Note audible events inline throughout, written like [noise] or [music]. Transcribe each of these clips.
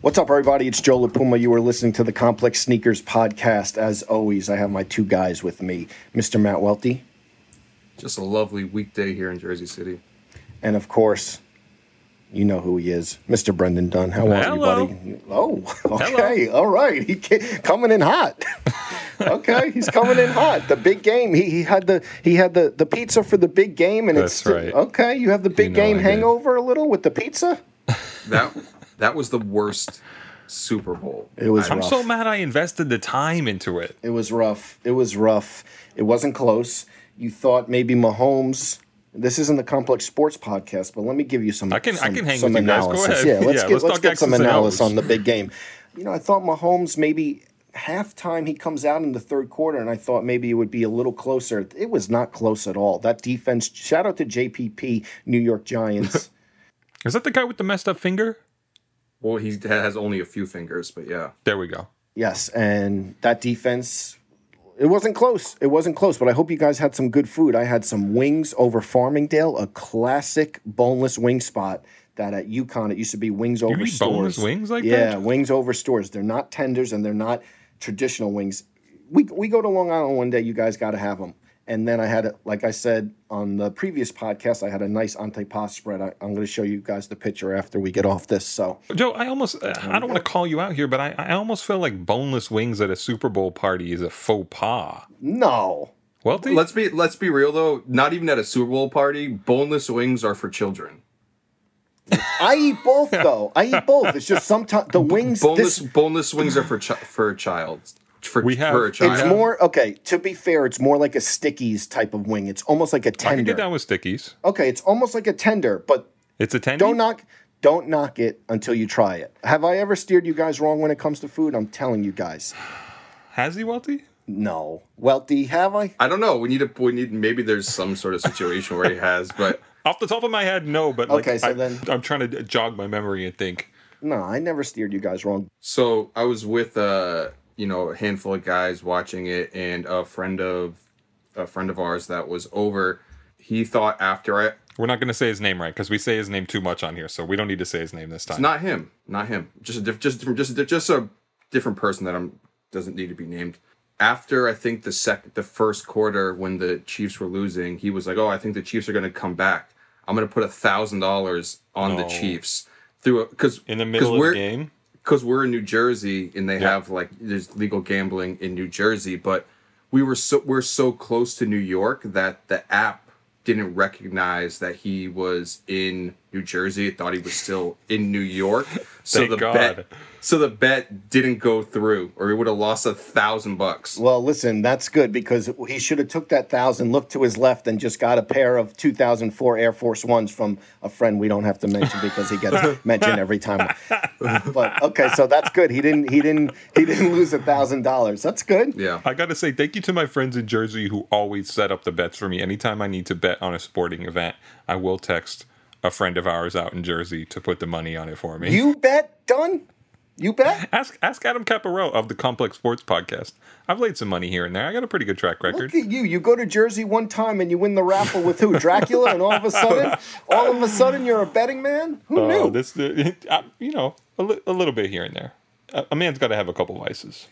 What's up, everybody? It's Joe La Puma. You are listening to the Complex Sneakers Podcast. As always, I have my two guys with me, Mr. Matt Welty, Just a lovely weekday here in Jersey City. and of course, you know who he is, Mr. Brendan Dunne. How are you, buddy? Oh, okay, all right. He ca- coming in hot. [laughs] okay, he's coming in hot. The big game. He, he had the he had the, the pizza for the big game, and it's That's right. okay. You have the big know game I did. hangover a little with the pizza. That that was the worst Super Bowl. It was I'm rough. so mad I invested the time into it. It was rough. It was rough. It wasn't close. You thought maybe Mahomes. This isn't the complex sports podcast, but let me give you some. I can- I can hang some with you guys. Go analysis. ahead. Yeah, let's Yeah, get let's let's talk get some analysis on the big game. You know, I thought Mahomes maybe halftime he comes out in the third quarter, and I thought maybe it would be a little closer. It was not close at all. That defense. Shout out to JPP, New York Giants. [laughs] Is that the guy with the messed up finger? Well, he has only a few fingers, but yeah. There we go. Yes, and that defense, it wasn't close. It wasn't close, but I hope you guys had some good food. I had some wings over Farmingdale, a classic boneless wing spot that at UConn it used to be wings over eat Storrs. boneless wings like yeah, that? wings over Storrs. They're not tenders and they're not traditional wings. We we go to Long Island one day. You guys got to have them. And then I had, a- like I said on the previous podcast, I had a nice antipasto spread. I, I'm going to show you guys the picture after we get off this. So Joe, I almost, uh, I don't want to call you out here, but I, I almost feel like boneless wings at a Super Bowl party is a faux pas. no, Welty? Let's be let's be real though. Not even at a Super Bowl party, boneless wings are for children. I eat both though. I eat both. It's just sometimes the wings. Boneless This, boneless wings are for chi- for a child. For, We have- for a it's child. it's more okay. To be fair, it's more like a stickies type of wing. It's almost like a I can tender. get down with stickies. Okay, it's almost like a tender, but It's a 10 don't knock. Don't knock it until you try it. Have I ever steered you guys wrong when it comes to food? I'm telling you guys. Has he, Welty? No. Welty, have I? I don't know. We need to we need maybe there's some sort of situation where he has, but [laughs] Off the top of my head, no, but like, Okay, so I, then- I'm trying to jog my memory and think. No, I never steered you guys wrong. So I was with uh, you know, a handful of guys watching it, and a friend of a friend of ours that was over. He thought after it We're not going to say his name right because we say his name too much on here, so we don't need to say his name this time. it's not him, not him, just a diff, just different, just just a different person that I'm doesn't need to be named. After I think the sec the first quarter when the Chiefs were losing, he was like, "Oh, I think the Chiefs are going to come back. I'm going to put a thousand dollars on the Chiefs through because in the middle of the game. Because we're in New Jersey and they Yeah. have like there's legal gambling in New Jersey, but we were so we're so close to New York that the app didn't recognize that he was in New Jersey. It thought he was still in New York. [laughs] So Thank the God. bet so the bet didn't go through, or he would have lost a thousand bucks. Well, listen, that's good because he should have took that thousand, looked to his left, and just got a pair of 2004 Air Force Ones from a friend we don't have to mention because he gets [laughs] mentioned every time. But okay, so that's good. He didn't. He didn't. He didn't lose a thousand dollars. That's good. Yeah. I got to say thank you to my friends in Jersey who always set up the bets for me. Anytime I need to bet on a sporting event, I will text a friend of ours out in Jersey to put the money on it for me. You bet, done. You bet. ask ask Adam Caparell of the Complex Sports Podcast. I've laid some money here and there. I got a pretty good track record. Look at you. You go to Jersey one time and you win the raffle with who? [laughs] Dracula, and all of a sudden, all of a sudden, you're a betting man. Who Oh, knew? this, uh, [laughs] you know, a, li- a little bit here and there. A, a man's got to have a couple vices.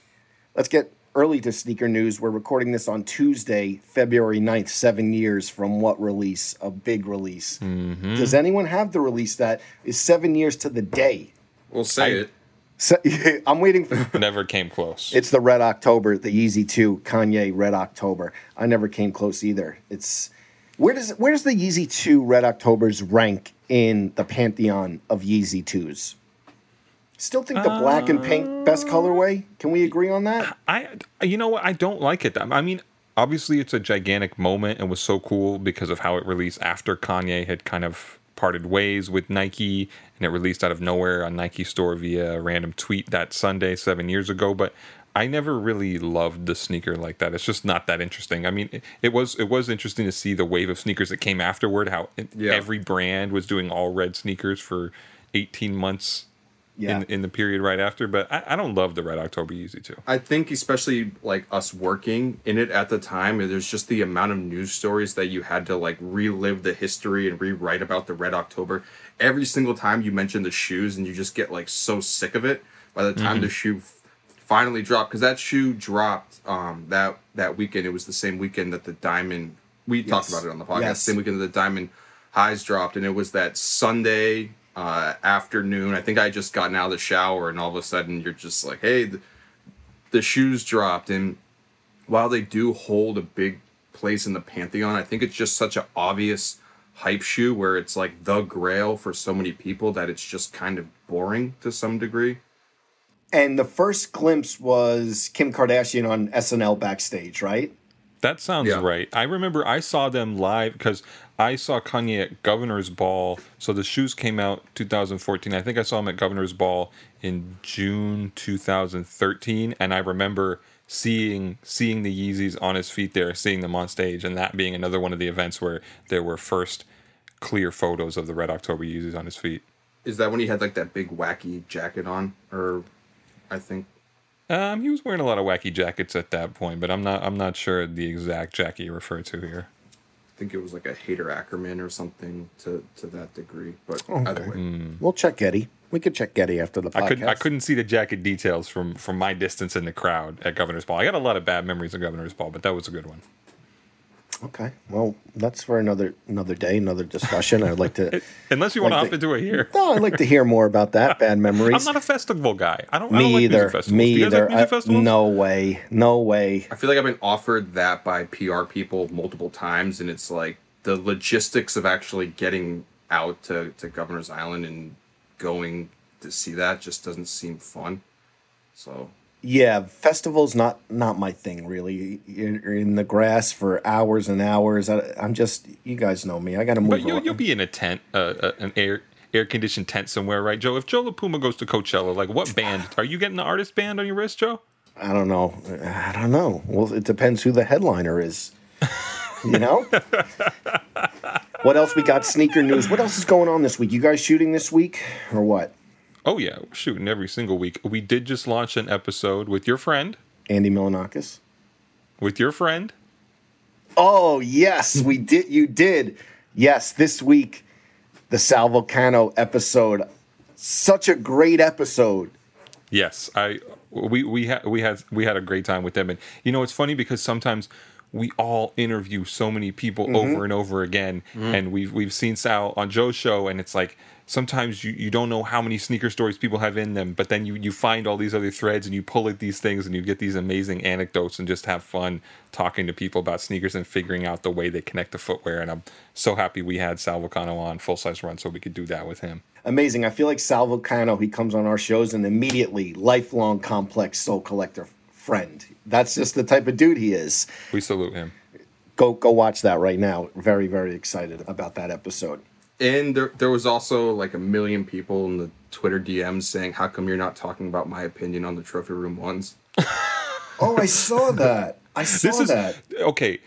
Let's get early to sneaker news. We're recording this on Tuesday, February 9th, seven years from what release? A big release. Mm-hmm. Does anyone have the release that is seven years to the day? We'll say it. So, [laughs] I'm waiting for. [laughs] Never came close. It's the Red October, the Yeezy 2 Kanye Red October. I never came close either. It's where does where does the Yeezy 2 Red Octobers rank in the pantheon of Yeezy 2s? Still think the black and pink best colorway? Can we agree on that? I, you know what? I don't like it. I mean, obviously, it's a gigantic moment and was so cool because of how it released after Kanye had kind of parted ways with Nike, and it released out of nowhere on Nike Store via a random tweet that Sunday seven years ago. But I never really loved the sneaker like that. It's just not that interesting. I mean, it, it was it was interesting to see the wave of sneakers that came afterward. How Yeah. every brand was doing all red sneakers for eighteen months. Yeah. In, in the period right after, but I, I don't love the Red October Yeezy 2. I think especially like us working in it at the time, there's just the amount of news stories that you had to like relive the history and rewrite about the Red October. Every single time you mention the shoes, and you just get like so sick of it. By the time the shoe f- finally dropped, because that shoe dropped um, that that weekend, it was the same weekend that the Diamond. We talked about it on the podcast. Yes. Same weekend that the Diamond highs dropped, and it was that Sunday uh, afternoon. I think I just gotten out of the shower, and all of a sudden you're just like, "Hey, the, the shoes dropped." And while they do hold a big place in the pantheon, I think it's just such an obvious hype shoe where it's like the grail for so many people that it's just kind of boring to some degree. And the first glimpse was Kim Kardashian on SNL backstage, right? That sounds Yeah. right. I remember I saw them live because I saw Kanye at Governor's Ball. So the shoes came out 2014. I think I saw him at Governor's Ball in June 2013, and I remember seeing seeing the Yeezys on his feet there, seeing them on stage, and that being another one of the events where there were first clear photos of the Red October Yeezys on his feet. Is that when he had like that big wacky jacket on, or I think Um, he was wearing a lot of wacky jackets at that point, but I'm not I'm not sure the exact jacket you refer to here. I think it was like a Haider Ackermann or something to to that degree. But either way, We'll check Getty. We could check Getty after the podcast. I couldn't I couldn't see the jacket details from from my distance in the crowd at Governor's Ball. I got a lot of bad memories of Governor's Ball, but that was a good one. Okay. Well, that's for another another day, another discussion. I'd like to. [laughs] Unless you want Like to hop into it here. No, I'd like to hear more about that. [laughs] Bad memories. I'm not a festival guy. I don't. I don't Me like either. Music festivals. Me Do you guys either. Like music I- no way. No way. I feel like I've been offered that by PR people multiple times, and it's like the logistics of actually getting out to, to Governor's Island and going to see that just doesn't seem fun. So Yeah, festivals not not my thing really. You're in the grass for hours and hours. I, I'm just you guys know me. I got to move. But you'll, you'll be in a tent, uh, uh, an air air conditioned tent somewhere, right, Joe? If Joe La Puma goes to Coachella, like what band are you getting the artist band on your wrist, Joe? I don't know. I don't know. Well, it depends who the headliner is. You know. [laughs] what else we got? Sneaker news. What else is going on this week? You guys shooting this week or what? Oh yeah, we're shooting every single week. We did just launch an episode with your friend, Andy Milonakis. with your friend. Oh yes, we did. You did. Yes, this week, the Sal Vulcano episode. Such a great episode. Yes, I we we had we had we had a great time with them, and you know it's funny because sometimes we all interview so many people mm-hmm. over and over again, mm-hmm. and we've we've seen Sal on Joe's show, and it's like sometimes you, you don't know how many sneaker stories people have in them, but then you you find all these other threads and you pull at these things and you get these amazing anecdotes and just have fun talking to people about sneakers and figuring out the way they connect to footwear. And I'm so happy we had Sal Vulcano on full size run so we could do that with him. Amazing. I feel like Sal Vulcano, he comes on our shows and immediately lifelong complex Sole Collector friend. That's just the type of dude he is. We salute him. Go go watch that right now. Very, very excited about that episode. And there, there was also like a million people in the Twitter DMs saying, "How come you're not talking about my opinion on the trophy room ones?" [laughs] Oh, I saw that. I saw this is that. okay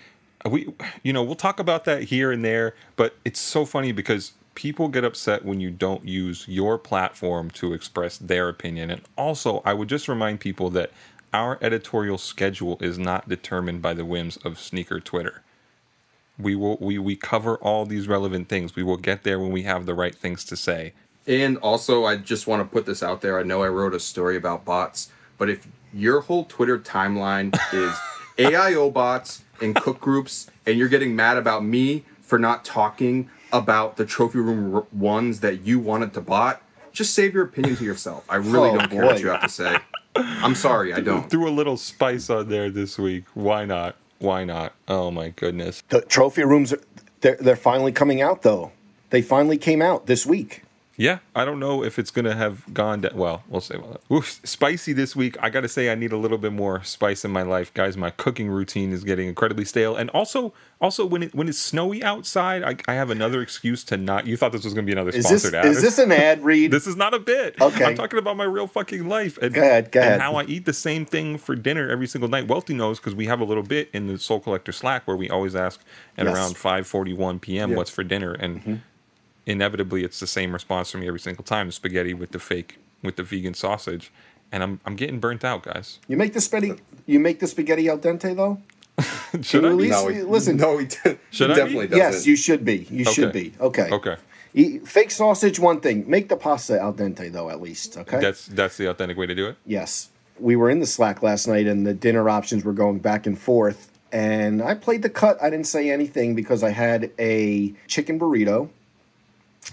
we you know we'll talk about that here and there but it's so funny because people get upset when you don't use your platform to express their opinion and also i would just remind people that our editorial schedule is not determined by the whims of sneaker twitter we will we, we cover all these relevant things we will get there when we have the right things to say And also, I just want to put this out there. I know I wrote a story about bots, but if your whole Twitter timeline [laughs] is AIO bots and cook groups, and you're getting mad about me for not talking about the trophy room r- ones that you wanted to bot. Just save your opinion to yourself. I really Oh, don't care what you have to say. I'm sorry, I don't. Threw a little spice on there this week. Why not? Why not? Oh my goodness. The trophy rooms, are, they're, they're finally coming out, though. They finally came out this week. Yeah, I don't know if it's gonna have gone down. Well, we'll say. Well, oof, spicy this week. I got to say, I need a little bit more spice in my life, guys. My cooking routine is getting incredibly stale, and also, also when it when it's snowy outside, I, I have another excuse to not. You thought this was gonna be another Is this, sponsored ad? is this an ad read? [laughs] This is not a bit. Okay. I'm talking about my real fucking life. And, Go ahead, go and how I eat the same thing for dinner every single night. Welty knows because we have a little bit in the Sole Collector Slack where we always ask at Yes. around 5:41 p.m. What's for dinner, and Mm-hmm. Inevitably it's the same response from me every single time: the spaghetti with the fake with the vegan sausage. And I'm I'm getting burnt out, guys. you make the spaghetti. You make the spaghetti al dente though. [laughs] Should you I be? least- No, he, listen. no, he, d- Should he be? definitely doesn't. Yes, you should be. You should be. Okay. Okay, Eat, fake sausage, one thing. Make the pasta al dente though, at least. Okay. that's that's the authentic way to do it. Yes. We were in the Slack last night and the dinner options were going back and forth. And I played the cut. I didn't say anything because I had a chicken burrito.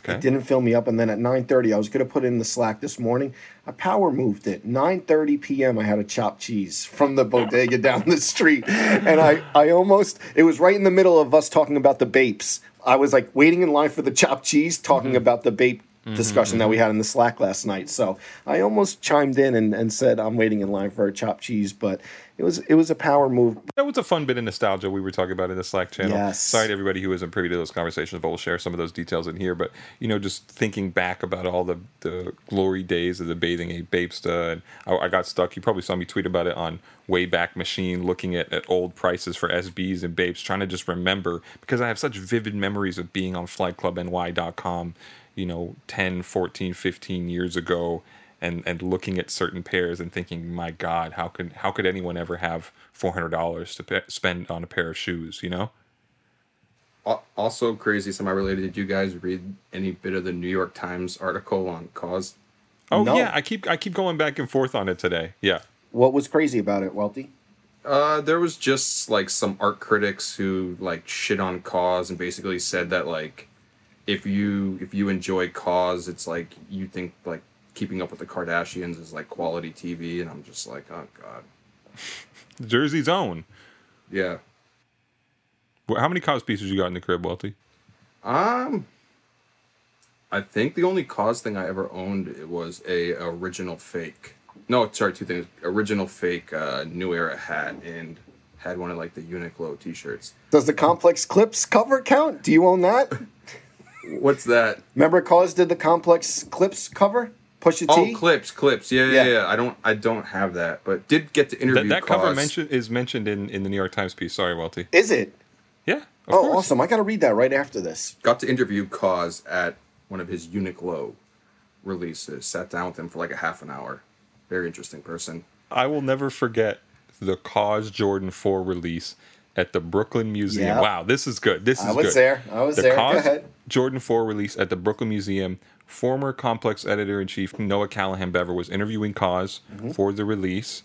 Okay. It didn't fill me up. And then at 9.30, I was going to put in the Slack this morning. I power moved it. 9.30 p.m., I had a chopped cheese from the bodega [laughs] down the street. And I, I almost, it was right in the middle of us talking about the Bapes. I was like waiting in line for the chopped cheese, talking mm-hmm. about the Bape mm-hmm, discussion that we mm-hmm. had in the Slack last night. So I almost chimed in and, and said, I'm waiting in line for a chopped cheese. But it was it was a power move. That was a fun bit of nostalgia we were talking about in the Slack channel. Yes. Sorry to everybody who isn't privy to those conversations, but we'll share some of those details in here. But you know, just thinking back about all the, the glory days of the bathing ape Bapesta, and I, I got stuck. You probably saw me tweet about it on Wayback Machine, looking at, at old prices for SBs and Bapes, trying to just remember because I have such vivid memories of being on FlightClubNY.com, you know, 10, 14, 15 years ago and and looking at certain pairs and thinking, my God, how could how could anyone ever have four hundred dollars to pa spend on a pair of shoes? You know, Also crazy, semi-related. Did you guys read any bit of the New York Times article on KAWS? oh No. yeah, I keep I keep going back and forth on it today. Yeah, What was crazy about it, Welty? Uh, there was just like some art critics who like shit on KAWS and basically said that like if you if you enjoy KAWS, it's like you think like keeping up with the Kardashians is like quality TV, and I'm just like, oh god, [laughs] Jersey's own. yeah. Wh- How many KAWS pieces you got in the crib, Welty? Um, I think the only KAWS thing I ever owned it was a original fake. No, sorry, two things. Original fake uh, New Era hat and had one of like the Uniqlo t-shirts. Does the Complex Clips cover count? Do you own that? [laughs] What's that? Remember, KAWS did the Complex Clips cover? Push a oh, T. Oh, clips, clips. Yeah, yeah, Yeah. yeah. I don't, I don't have that, but did get to interview. That, that cover KAWS. mention is mentioned in, in the New York Times piece. Sorry, Welty. Is it? Yeah. Of Oh, course. awesome! I got to read that right after this. Got to interview KAWS at one of his Uniqlo releases. Sat down with him for like a half an hour. Very interesting person. I will never forget the KAWS Jordan 4 release at the Brooklyn Museum. Yeah. Wow, this is good. This is I was good. there. I was the there. Go KAWS ahead. Jordan 4 release at the Brooklyn Museum. Former Complex editor in chief Noah Callahan Bever was interviewing KAWS Mm-hmm. for the release.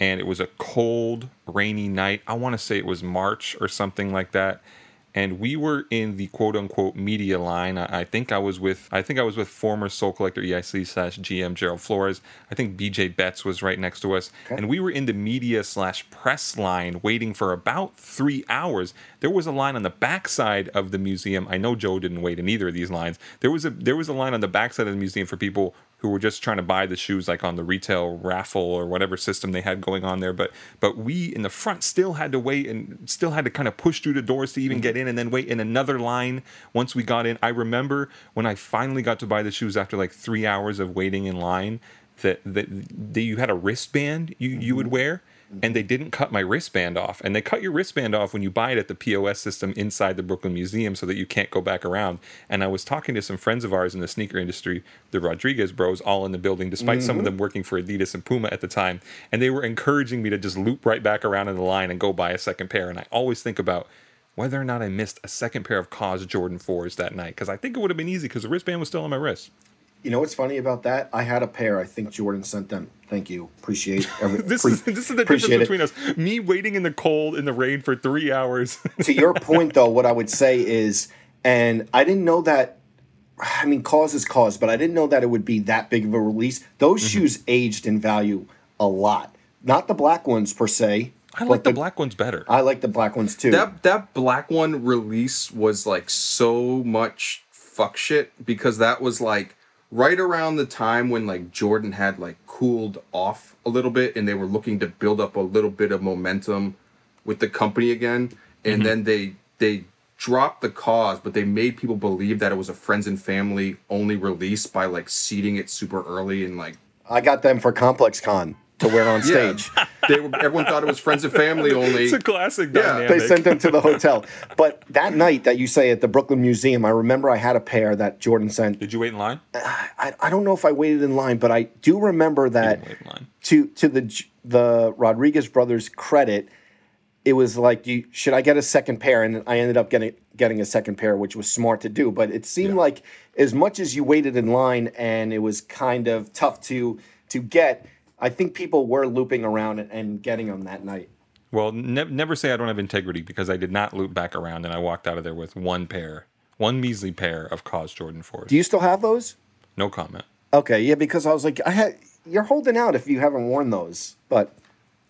And it was a cold, rainy night. I want to say it was March or something like that. And we were in the quote unquote media line. I, I think I was with I think I was with former Sole Collector EIC slash GM Gerald Flores. I think BJ Betts was right next to us. And we were in the media slash press line waiting for about three hours. There was a line on the backside of the museum. I know Joe didn't wait in either of these lines. There was a there was a line on the backside of the museum for people who were just trying to buy the shoes like on the retail raffle or whatever system they had going on there but but we in the front still had to wait and still had to kind of push through the doors to even get in and then wait in another line once we got in i remember when i finally got to buy the shoes after like three hours of waiting in line that that, that you had a wristband you you would mm-hmm. wear and they didn't cut my wristband off. And they cut your wristband off when you buy it at the POS system inside the Brooklyn Museum so that you can't go back around. And I was talking to some friends of ours in the sneaker industry, the Rodriguez bros, all in the building, despite some of mm-hmm. them working for Adidas and Puma at the time. And they were encouraging me to just loop right back around in the line and go buy a second pair. And I always think about whether or not I missed a second pair of KAWS Jordan 4s that night because I think it would have been easy because the wristband was still on my wrist. You know what's funny about that? I had a pair. I think Jordan sent them. Thank you. Appreciate every, [laughs] This pre- is this is the appreciate difference it. between us. Me waiting in the cold in the rain for three hours. to your [laughs] point though what i would say is and i didn't know that i mean KAWS is KAWS but i didn't know that it would be that big of a release those Mm-hmm. shoes aged in value a lot not the black ones per se I but like the black ones better. i like the black ones too That that black one release was like so much fuck shit because that was like right around the time when like Jordan had like cooled off a little bit and they were looking to build up a little bit of momentum with the company again and mm-hmm. then they they dropped the KAWS but they made people believe that it was a friends and family only release by like seeding it super early and like i got them for complex con to wear on [laughs] yeah, stage they were, everyone thought it was friends and family only It's a classic Yeah. dynamic. they sent them to the hotel but that night that you say at the brooklyn museum i remember i had a pair that jordan sent Did you wait in line? Uh, I, I don't know if I waited in line, but I do remember that wait in line. to to the the Rodriguez brothers' credit, it was like, you, should I get a second pair? And I ended up getting getting a second pair, which was smart to do. But it seemed like as much as you waited in line and it was kind of tough to to get, I think people were looping around and, and getting them that night. Well, ne- never say I don't have integrity because I did not loop back around and I walked out of there with one pair, one measly pair of KAWS Jordan 4s. Do you still have those? no comment. Okay, yeah, because I was like, I had you're holding out if you haven't worn those, but.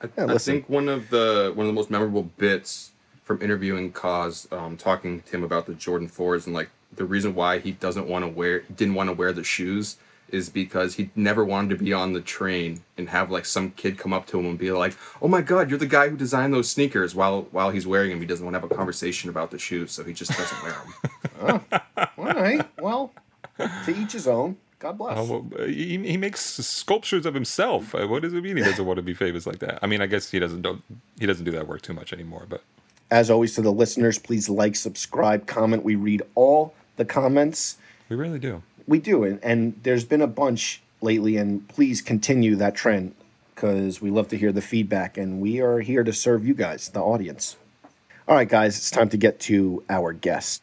I, Yeah, I listen. think one of the one of the most memorable bits from interviewing KAWS, um, talking to him about the Jordan fours and like the reason why he doesn't want to wear didn't want to wear the shoes is because he never wanted to be on the train and have like some kid come up to him and be like, "Oh my God, you're the guy who designed those sneakers." While while he's wearing them, he doesn't want to have a conversation about the shoes, so he just doesn't wear them. [laughs] All right. Well, to each his own. God bless. Oh, well, he, he makes sculptures of himself. Uh, What does it mean he doesn't want to be famous like that? I mean, I guess he doesn't do, he doesn't do that work too much anymore. But As always, to the listeners, please like, subscribe, comment. We read all the comments. we really do. We do. And, and there's been a bunch lately, and please continue that trend because we love to hear the feedback, and we are here to serve you guys, the audience. All right, guys, it's time to get to our guest.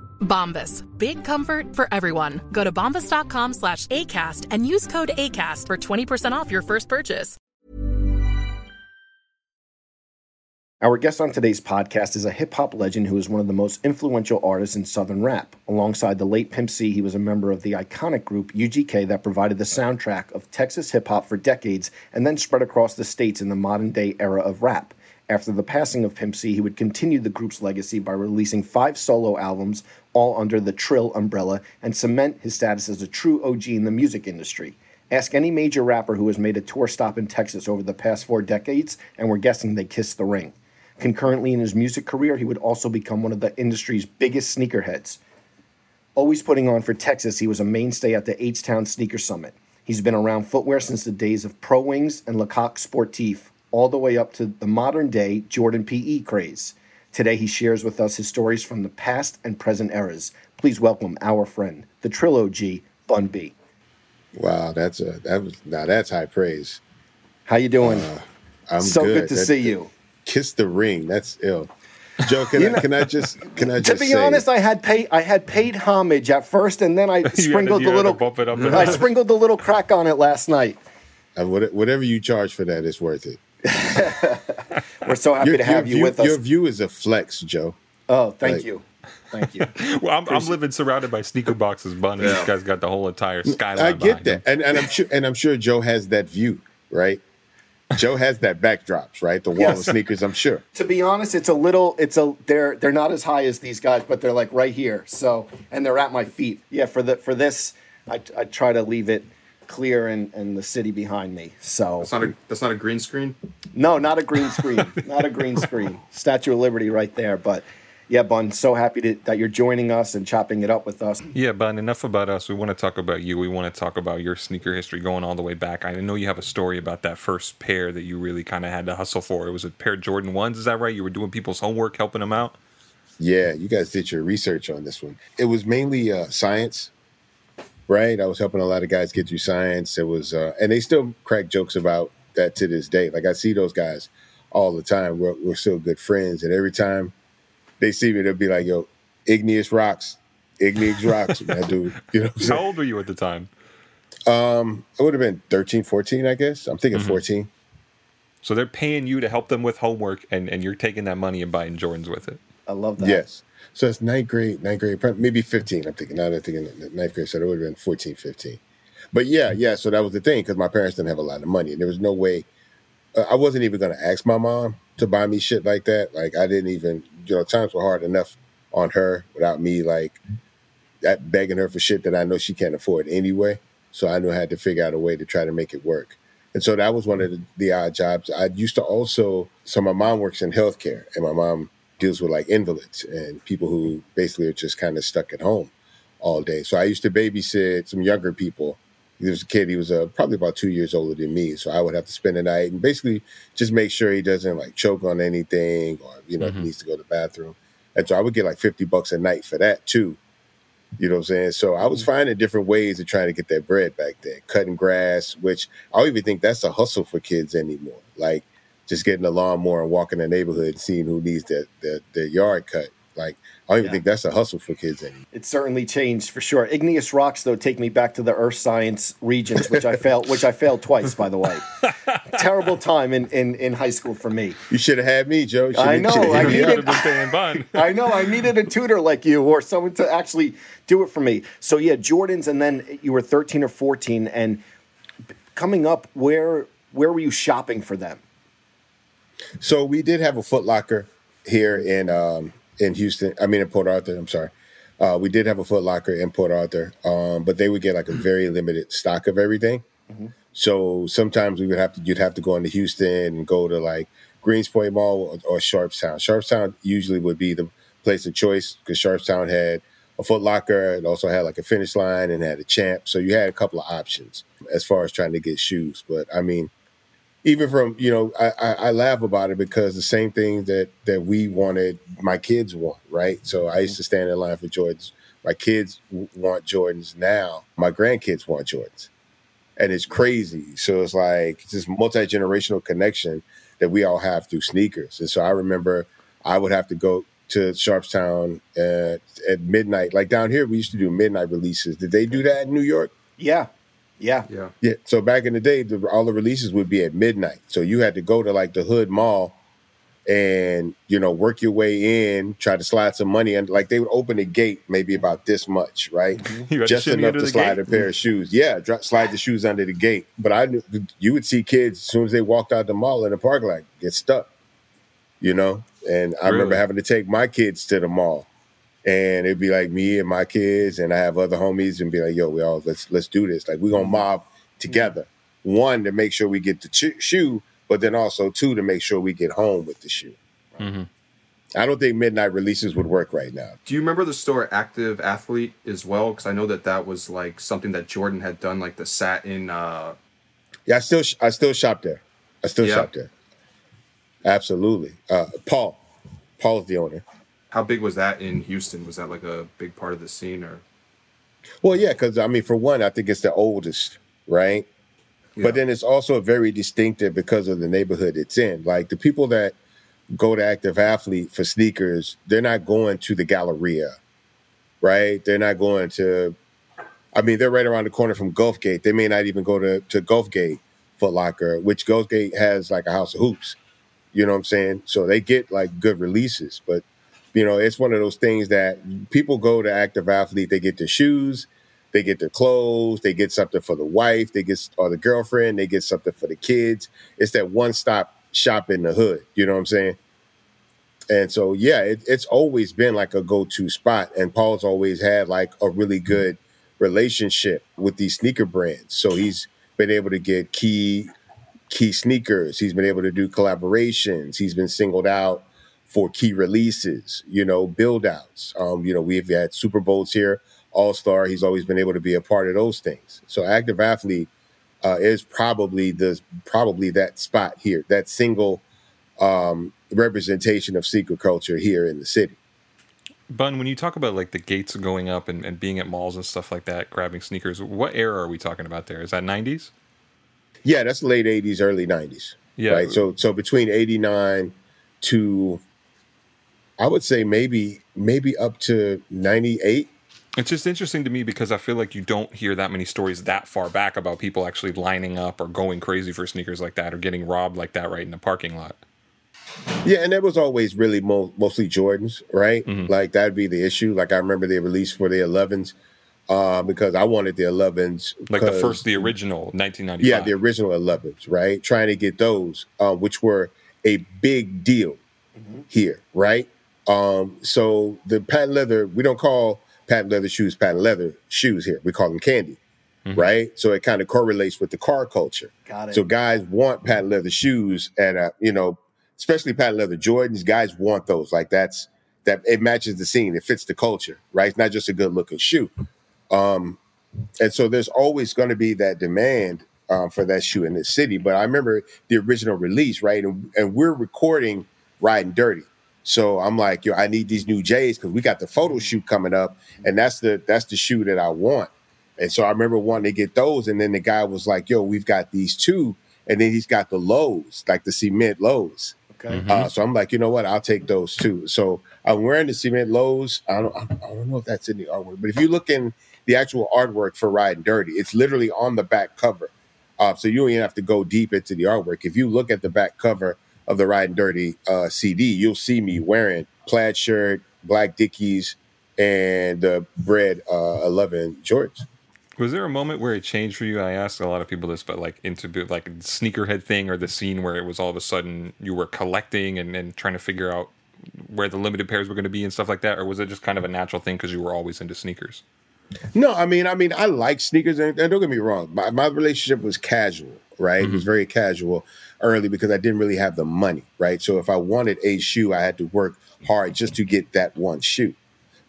Bombas. Big comfort for everyone. Go to bombas.com slash ACAST and use code ACAST for 20% off your first purchase. Our guest on today's podcast is a hip hop legend who is one of the most influential artists in Southern rap. Alongside the late Pimp C, he was a member of the iconic group UGK that provided the soundtrack of Texas hip hop for decades and then spread across the states in the modern day era of rap. After the passing of Pimp C, he would continue the group's legacy by releasing five solo albums, all under the Trill umbrella, and cement his status as a true OG in the music industry. Ask any major rapper who has made a tour stop in Texas over the past four decades, and we're guessing they kissed the ring. Concurrently in his music career, he would also become one of the industry's biggest sneakerheads. Always putting on for Texas, he was a mainstay at the H-Town Sneaker Summit. He's been around footwear since the days of Pro Wings and Le Coq Sportif, all the way up to the modern day Jordan PE craze. Today, he shares with us his stories from the past and present eras. Please welcome our friend, the Trill OG, Bun B. Wow, that's a that was now that's high praise. How you doing? Uh, I'm so good, good. to That- see you. Kiss the ring. That's ill. Joe, can, I, know- can I just can I [laughs] just To be say, honest, I had paid I had paid homage at first, and then I [laughs] sprinkled you a had to little bump it up [laughs] I up. sprinkled a little crack on it last night. uh, whatever you charge for that is worth it. We're so happy Your, to have you view, with us. Your view is a flex, Joe. oh, thank like- you, thank you. [laughs] Well, I'm, I'm living surrounded by sneaker boxes, bun. and Yeah. This guy's got the whole entire skyline. I get that, him. and and I'm sure and I'm sure Joe has that view, right? Joe has that backdrops, right? The wall Yes. of [laughs] sneakers, I'm sure. to be honest, it's a little. It's a. They're they're not as high as these guys, but they're like right here. So and they're at my feet. Yeah. For the for this, I I try to leave it clear and and the city behind me. So That's not a that's not a green screen. no, not a green screen. [laughs] not a green screen. Statue of Liberty right there. But yeah, Bun. So happy to, that you're joining us and chopping it up with us. Yeah, but enough about us. We want to talk about you. We want to talk about your sneaker history going all the way back. I know you have a story about that first pair that you really kind of had to hustle for. It was a pair of Jordan ones. Is that right? You were doing people's homework, helping them out. Yeah, you guys did your research on this one. It was mainly uh, science, right? I was helping a lot of guys get through science. It was, uh, and they still crack jokes about that to this day. Like I see those guys all the time. We're, we're still good friends, and every time they see me, they'll be like, "Yo, igneous rocks, igneous rocks." [laughs] that dude, you know. What I'm How old were you at the time? Um, I would have been 13, 14, I guess. I'm thinking 14. So they're paying you to help them with homework, and, and you're taking that money and buying Jordans with it. I love that. Yes. So it's ninth grade, ninth grade, maybe 15. I'm thinking, now that I'm thinking ninth grade, so it would have been 14, 15. But yeah, yeah. So that was the thing because my parents didn't have a lot of money. And there was no way, uh, I wasn't even going to ask my mom to buy me shit like that. Like, I didn't even, you know, times were hard enough on her without me, like, begging her for shit that I know she can't afford anyway. So I knew I had to figure out a way to try to make it work. And so that was one of the, the odd jobs. I used to also, so my mom works in healthcare and my mom deals with like invalids and people who basically are just kind of stuck at home all day. So I used to babysit some younger people. There was a kid, he was uh, probably about two years older than me. So I would have to spend the night and basically just make sure he doesn't like choke on anything or, you know, if he needs to go to the bathroom. And so I would get like 50 bucks a night for that too. You know what I'm saying? So I was finding different ways of trying to get that bread back there. Cutting grass, which I don't even think that's a hustle for kids anymore. Like just getting a lawnmower and walking the neighborhood, seeing who needs their, their, their yard cut. Like I don't even Yeah. think that's a hustle for kids anymore. It certainly changed for sure. Igneous rocks, though, take me back to the earth science regions, which I failed, which I failed twice, by the way. [laughs] Terrible time in, in, in high school for me. You should have had me, Joe. I shoulda- know, I hit me You up. could needed- have been paying bun. [laughs] I know I needed a tutor like you or someone to actually do it for me. So yeah, Jordans, and then you were 13 or 14, and coming up, where where were you shopping for them? So we did have a Foot Locker here in um, in Houston. I mean in Port Arthur. I'm sorry. Uh, we did have a Foot Locker in Port Arthur, um, but they would get like a very limited stock of everything. So sometimes we would have to you'd have to go into Houston and go to like Greenspoint Mall or, or Sharpstown. Sharpstown usually would be the place of choice because Sharpstown had a Foot Locker. It also had like a Finish Line and had a Champ. So you had a couple of options as far as trying to get shoes. But I mean, even from you know I, I, I laugh about it because the same thing that that we wanted my kids want right? So i used to stand in line for jordans. My kids want jordans now. My grandkids want jordans. And it's crazy. So it's like it's this multi-generational connection that we all have through sneakers. And so i remember i would have to go to sharpstown at, at midnight. Like down here we used to do midnight releases. Did they do that in new york? Yeah, yeah, Yeah. yeah. So back in the day, the, all the releases would be at midnight. So you had to go to like the Hood Mall and you know work your way in, try to slide some money, and like they would open the gate maybe about this much, right? Had Just enough to slide gate? a pair of shoes. Yeah, dr- slide the shoes under the gate. But I knew you would see kids as soon as they walked out the mall in the park, lot get stuck. You know, and I remember having to take my kids to the mall and it'd be like me and my kids and I have other homies and be like, yo, we all let's let's do this. Like we're gonna mob together. One to make sure we get the ch- shoe, but then also two to make sure we get home with the shoe. I don't think midnight releases would work right now. Do you remember the store Active Athlete as well? Because I know that that was like something that Jordan had done, like the satin. Uh, Yeah, I still sh- I still shop there. I still Yeah. shop there. Absolutely. Uh, Paul, Paul's the owner. How big was that in Houston? Was that like a big part of the scene, or Well, yeah, because I mean, for one, I think it's the oldest, right? But then it's also very distinctive because of the neighborhood it's in. Like the people that go to Active Athlete for sneakers, they're not going to the Galleria, right? They're not going to. I mean, they're right around the corner from Gulfgate. They may not even go to to Gulfgate Foot Locker, which Gulfgate has like a house of hoops. You know what I'm saying? So they get like good releases, but you know, it's one of those things that people go to Active Athlete, they get their shoes, they get their clothes, they get something for the wife, they get or the girlfriend, they get something for the kids. It's that one stop shop in the hood. You know what I'm saying? And so, yeah, it, it's always been like a go to spot. And Paul's always had like a really good relationship with these sneaker brands. So he's been able to get key key sneakers. He's been able to do collaborations. He's been singled out for key releases, you know, build outs. Um, you know, we've had Super Bowls here, All Star. He's always been able to be a part of those things. So active athlete uh, is probably the probably that spot here, that single um, representation of secret culture here in the city. Bun, when you talk about like the gates going up and, and being at malls and stuff like that, grabbing sneakers, what era are we talking about there? Is that 90s? Yeah, that's late 80s, early 90s. Yeah. Right. So so between 89 to I would say maybe maybe up to 98. It's just interesting to me because I feel like you don't hear that many stories that far back about people actually lining up or going crazy for sneakers like that or getting robbed like that right in the parking lot. Yeah, and that was always really mo- mostly Jordans, right? Mm-hmm. Like that'd be the issue. Like I remember they released for the 11s uh, because I wanted the 11s. Like the first, the original 1995. Yeah, the original 11s, right? Trying to get those, uh, which were a big deal here, right? Um, so the patent leather, we don't call patent leather shoes patent leather shoes here. We call them candy, right? So it kind of correlates with the car culture. Got it. So guys want patent leather shoes, and uh, you know, especially patent leather Jordans. Guys want those. Like that's that it matches the scene. It fits the culture, right? It's not just a good looking shoe. Um, and so there's always going to be that demand um, for that shoe in this city. But I remember the original release, right? And, and we're recording Riding Dirty. So I'm like, yo, I need these new J's because we got the photo shoot coming up, and that's the that's the shoe that I want. And so I remember wanting to get those, and then the guy was like, "Yo, we've got these two, and then he's got the lows, like the cement lows." Okay. Uh, so I'm like, you know what? I'll take those too. So I'm wearing the cement lows. I don't, I don't know if that's in the artwork, but if you look in the actual artwork for Riding Dirty, it's literally on the back cover. Uh, so you don't even have to go deep into the artwork. If you look at the back cover of the Riding Dirty uh, CD, you'll see me wearing plaid shirt, black Dickies, and the red uh, 11 Jordans. Was there a moment where it changed for you? I asked a lot of people this, but like into the- like sneakerhead thing or the scene where it was all of a sudden you were collecting and, and trying to figure out where the limited pairs were going to be and stuff like that, or was it just kind of a natural thing because you were always into sneakers? No, I mean, I mean, I like sneakers, and, and don't get me wrong. My, my relationship was casual, right? It was mm-hmm. very casual early because I didn't really have the money, right? So if I wanted a shoe, I had to work hard just to get that one shoe.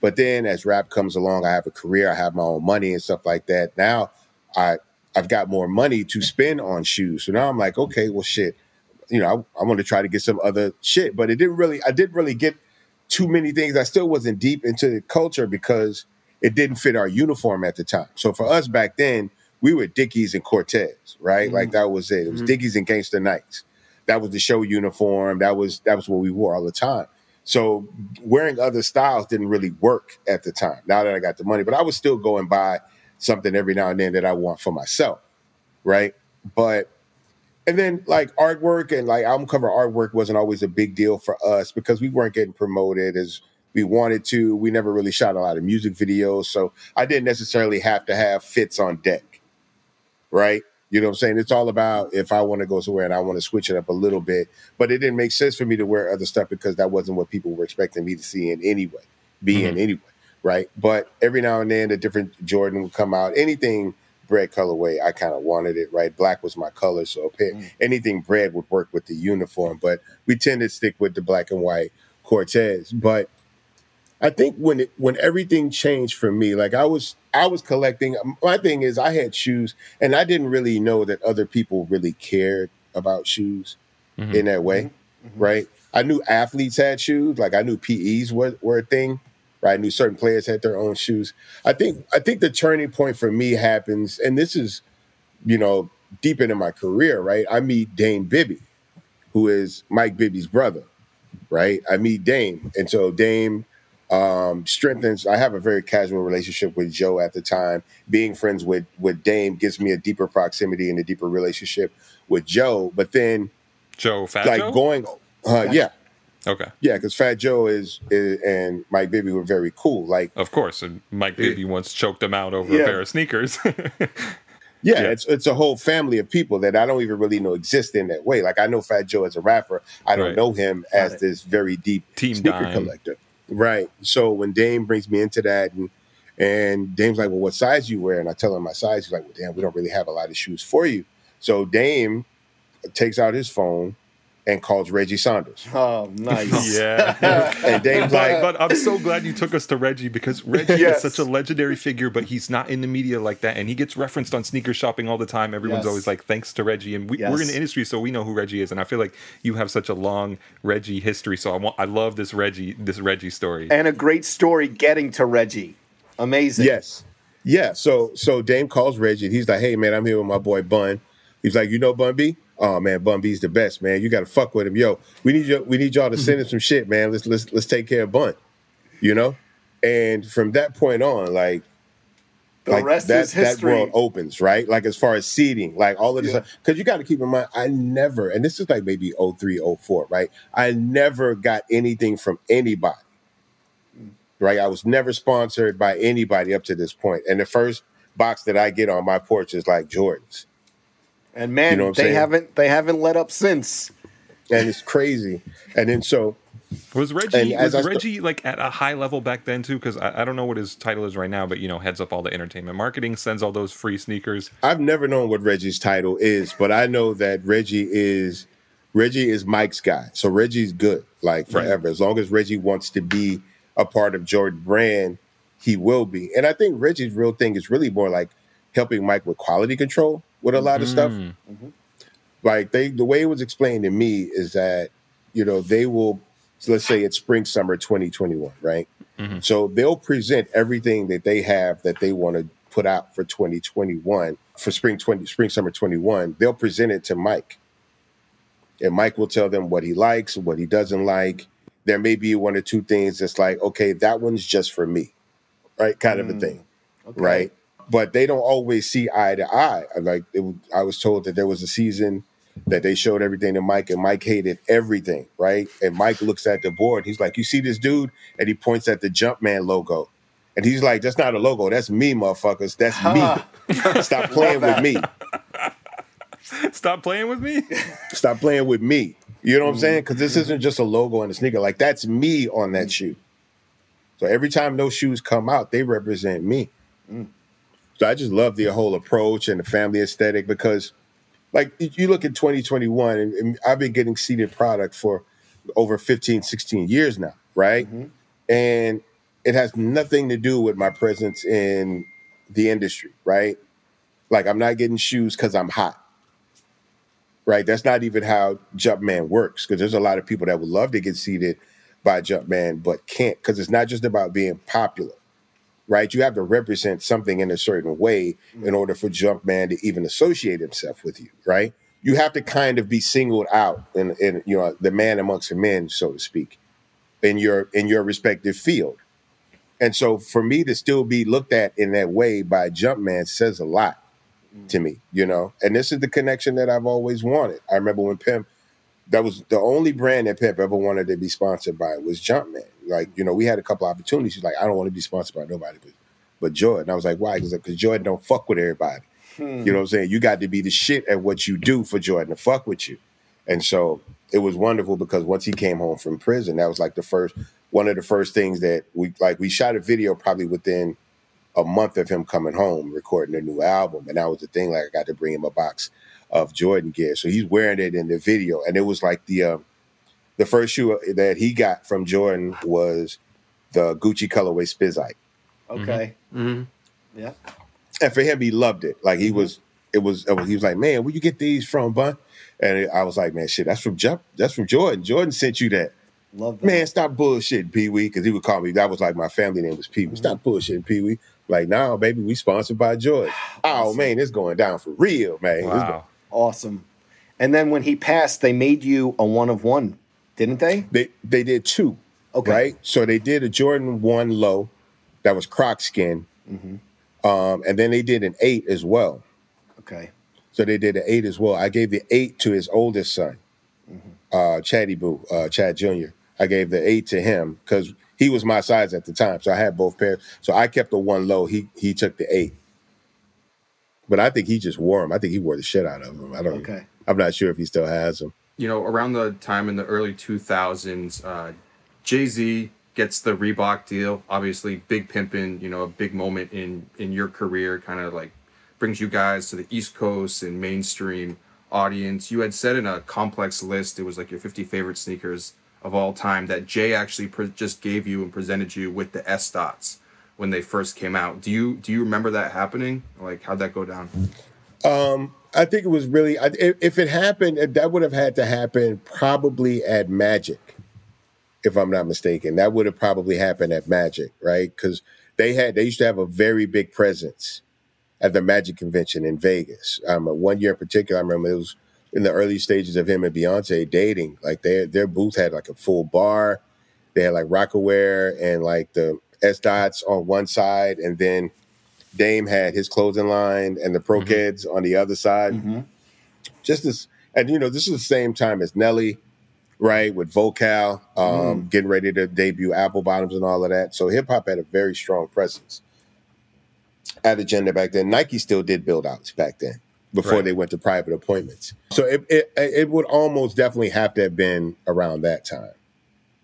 But then as rap comes along, I have a career, I have my own money and stuff like that. Now I I've got more money to spend on shoes. So now I'm like, okay, well, shit, you know, I, I want to try to get some other shit. But it didn't really, I didn't really get too many things. I still wasn't deep into the culture because it didn't fit our uniform at the time. So for us back then, we were Dickies and Cortez, right? Like mm-hmm. that was it. It was mm-hmm. Dickies and Gangster Knights. That was the show uniform. That was that was what we wore all the time. So wearing other styles didn't really work at the time. Now that I got the money, but I was still going by something every now and then that I want for myself, right? But and then like artwork and like album cover artwork wasn't always a big deal for us because we weren't getting promoted as we wanted to. We never really shot a lot of music videos, so I didn't necessarily have to have fits on deck, right? You know what I'm saying? It's all about if I want to go somewhere and I want to switch it up a little bit, but it didn't make sense for me to wear other stuff because that wasn't what people were expecting me to see in anyway, be in mm-hmm. anyway, right? But every now and then, a different Jordan would come out. Anything bread colorway, I kind of wanted it, right? Black was my color, so pair, mm. anything bread would work with the uniform. But we tend to stick with the black and white Cortez. But I think when it when everything changed for me, like I was I was collecting. Um, my thing is, I had shoes, and I didn't really know that other people really cared about shoes mm-hmm. in that way, mm-hmm. Mm-hmm. right? I knew athletes had shoes, like I knew PEs were, were a thing, right? I knew certain players had their own shoes. I think I think the turning point for me happens, and this is, you know, deep into my career, right, I meet Dame Bibby, who is Mike Bibby's brother, right? I meet Dame, and so Dame um, strengthens. I have a very casual relationship with Joe at the time. Being friends with with Dame gives me a deeper proximity and a deeper relationship with Joe. But then Joe Fat like Joe? going, uh, yeah, Okay. yeah, because Fat Joe is, is and Mike Bibby were very cool. Like Of course. And Mike Bibby once choked him out over Yeah. a pair of sneakers. [laughs] Yeah, it's it's a whole family of people that I don't even really know exist in that way. Like I know Fat Joe as a rapper, I don't Right. know him as this very deep Team sneaker Dime. collector. Right. So when Dame brings me into that, and and Dame's like, "Well, what size you wear?" And I tell him my size. He's like, "Well, damn, we don't really have a lot of shoes for you." So Dame takes out his phone and calls Reggie Saunders. Oh, nice. [laughs] yeah. [laughs] And Dame's but, like, but I'm so glad you took us to Reggie because Reggie Yes. is such a legendary figure, but he's not in the media like that. And he gets referenced on sneaker shopping all the time. Everyone's Yes. always like, thanks to Reggie. And we, Yes. we're in the industry, so we know who Reggie is. And I feel like you have such a long Reggie history. So I want, I love this Reggie, this Reggie story. and a great story getting to Reggie. Amazing. Yes. Yeah. So so Dame calls Reggie. and He's like, hey man, I'm here with my boy Bun. He's like, you know Bun B? Oh man, Bun B's the best, man. You gotta fuck with him. Yo, we need you we need y'all to send him some shit, man. Let's let's let's take care of Bun. You know? And from that point on, like The like rest that, is that history. world opens, right? Like as far as seating, like all of this, Yeah. because you got to keep in mind, I never, and this is like maybe 03, 04, right? I never got anything from anybody, right? I was never sponsored by anybody up to this point. And the first box that I get on my porch is like Jordans. And man, You know they saying? haven't they haven't let up since. And it's crazy. And then so, Was Reggie was I st- Reggie like at a high level back then too? Because I, I don't know what his title is right now, but you know, heads up all the entertainment marketing, sends all those free sneakers. I've never known what Reggie's title is, but I know that Reggie is Reggie is Mike's guy. So Reggie's good, like Right. forever. As long as Reggie wants to be a part of Jordan brand, he will be. And I think Reggie's real thing is really more like helping Mike with quality control with a lot of stuff. Mm. Mm-hmm. Like they the way it was explained to me is that, you know, they will so let's say it's spring summer 2021, right? Mm-hmm. So they'll present everything that they have that they want to put out for 2021 for spring 20 spring summer 21. They'll present it to Mike. And Mike will tell them what he likes, what he doesn't like. There may be one or two things that's like, okay, that one's just for me. Right? Kind of a mm. thing. Right? But they don't always see eye to eye. Like it, I was told that there was a season that they showed everything to Mike, and Mike hated everything, right? And Mike looks at the board. He's like, "You see this dude?" And he points at the Jumpman logo, and he's like, "That's not a logo. That's me, motherfuckers. That's me. [laughs] Stop playing with me. [laughs] Stop playing with me. [laughs] Stop playing with me." You know what I'm mm-hmm. saying? Because this isn't just a logo and a sneaker. Like that's me on that mm. shoe. So every time those shoes come out, they represent me. Mm. So I just love the whole approach and the family aesthetic because, like, you- look at 2021, and, and I've been getting seated product for over 15, 16 years now, right? Mm-hmm. And it has nothing to do with my presence in the industry, right? Like, I'm not getting shoes because I'm hot, right? That's not even how Jumpman works because there's a lot of people that would love to get seated by Jumpman but can't because it's not just about being popular right? You have to represent something in a certain way mm. in order for Jumpman to even associate himself with you, right? You have to kind of be singled out in, in you know the man amongst the men, so to speak, in your in your respective field. And so for me to still be looked at in that way by Jumpman says a lot mm. to me, you know. And this is the connection that I've always wanted. I remember when Pimp that was the only brand that Pimp ever wanted to be sponsored by was Jumpman. Like, you know, we had a couple opportunities. She's like, I don't want to be sponsored by nobody but, but Jordan. I was like, why? Because Jordan don't fuck with everybody. You know what I'm saying? You got to be the shit at what you do for Jordan to fuck with you. And so it was wonderful because once he came home from prison, that was like the first one of the first things that we like we shot a video probably within a month of him coming home recording a new album. And that was the thing, like I got to bring him a box of Jordan gear. So he's wearing it in the video. And it was like the uh, the first shoe that he got from Jordan was the Gucci colorway Spizike. Okay. Mm-hmm. Yeah. And for him, he loved it. Like he mm-hmm. was, it was, it was- he was like, man, where you get these from, bun? And I was like, man, shit, that's from Jump, that's from Jordan. Jordan sent you that. Love that. Man, stop bullshitting, Pee Wee, because he would call me. That was like my family name was Pee Wee. Mm-hmm. Stop bullshitting, Pee Wee. Like, now, baby, we sponsored by Jordan. [sighs] Oh man, it's going down for real, man. It's Wow. Awesome. And then when he passed, they made you a one of one, didn't they? They they did two. Okay. Right? So they did a Jordan one low that was croc skin. Um, and then they did an eight as well. Okay. So they did an eight as well. I gave the eight to his oldest son, uh, Chatty Boo, uh, Chad Jr. I gave the eight to him because he was my size at the time. So I had both pairs. So I kept the one low. He he took the eight. But I think he just wore them. I think he wore the shit out of them. I don't. Okay. I'm not sure if he still has them. You know, around the time in the early 2000s, uh, Jay Z gets the Reebok deal. Obviously, big pimpin', you know, a big moment in in your career, kind of like brings you guys to the East Coast and mainstream audience. You had said in a complex list, it was like your 50 favorite sneakers of all time, that Jay actually pre- just gave you and presented you with the S dots when they first came out. Do you do you remember that happening? Like, how'd that go down? Um, I think it was really. If it happened, that would have had to happen probably at Magic, if I'm not mistaken. That would have probably happened at Magic, right? Because they had they used to have a very big presence at the Magic convention in Vegas. Um, one year in particular, I remember it was in the early stages of him and Beyonce dating. Like their their booth had like a full bar. They had like Rocawear and like the S dots on one side, and then Dame had his clothing line and the Pro mm-hmm. Kids on the other side. Mm-hmm. Just this, and you know, this is the same time as Nelly, right? With Vokal, um, mm. getting ready to debut Apple Bottoms and all of that. So hip hop had a very strong presence at Agenda back then. Nike still did build outs back then before Right. they went to private appointments. So it, it it would almost definitely have to have been around that time,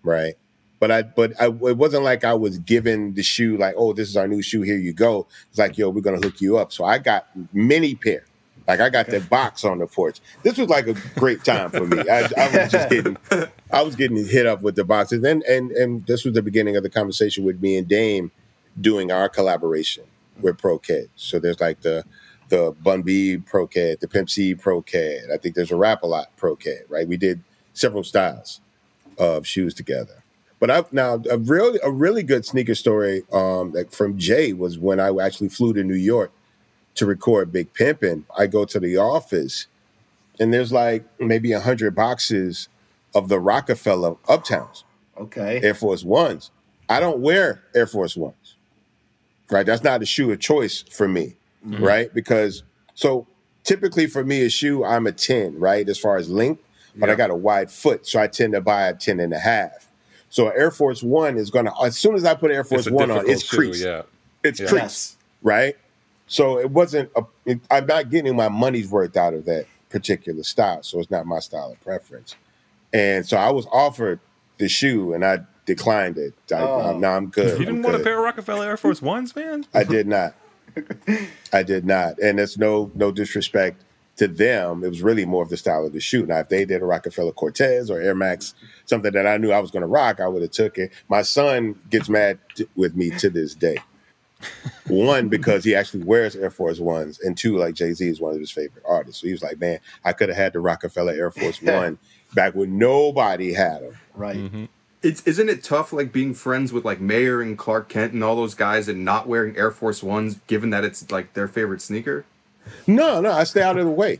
right? But I but I, it wasn't like I was given the shoe like, oh, this is our new shoe. Here you go. It's like, yo, we're gonna hook you up. So I got many pair. Like I got that box on the porch. This was like a great time for me. I, I was just [laughs] getting, I was getting hit up with the boxes, and and and this was the beginning of the conversation with me and Dame doing our collaboration with ProKid So there's like the the Bun B ProKid the Pimp C ProKid I think there's a Rap a Lot ProKid Right? We did several styles of shoes together. But I now a really a really good sneaker story um, like from Jay was when I actually flew to New York to record Big Pimpin'. I go to the office and there's like maybe a hundred boxes of the Rockefeller Uptowns Okay. Air Force Ones. I don't wear Air Force Ones. Right? That's not a shoe of choice for me. Right? Because so typically for me, a shoe, I'm a 10, right? As far as length, but I got a wide foot. So I tend to buy a 10 and a half. So Air Force One is gonna as soon as I put Air Force One on, difficult it's shoe, yeah. It's Yeah. creased. Right? So it wasn't a, it- I'm not getting my money's worth out of that particular style. So it's not my style of preference. And so I was offered the shoe and I declined it. I, Oh. I'm, now I'm good. You didn't I'm want a pair of Rockefeller Air Force Ones, man? I did not. I did not. And it's no no disrespect to them. It was really more of the style of the shoe. Now, if they did a Rockefeller Cortez or Air Max, something that I knew I was going to rock, I would have took it. My son gets mad t- with me to this day. [laughs] One, because he actually wears Air Force Ones, and two, like Jay Z is one of his favorite artists. So he was like, "Man, I could have had the Rockefeller Air Force [laughs] One back when nobody had them." Right. Mm-hmm. It's isn't it tough like being friends with like Mayor and Clark Kent and all those guys and not wearing Air Force Ones, given that it's like their favorite sneaker? No, no, I stay out of the way.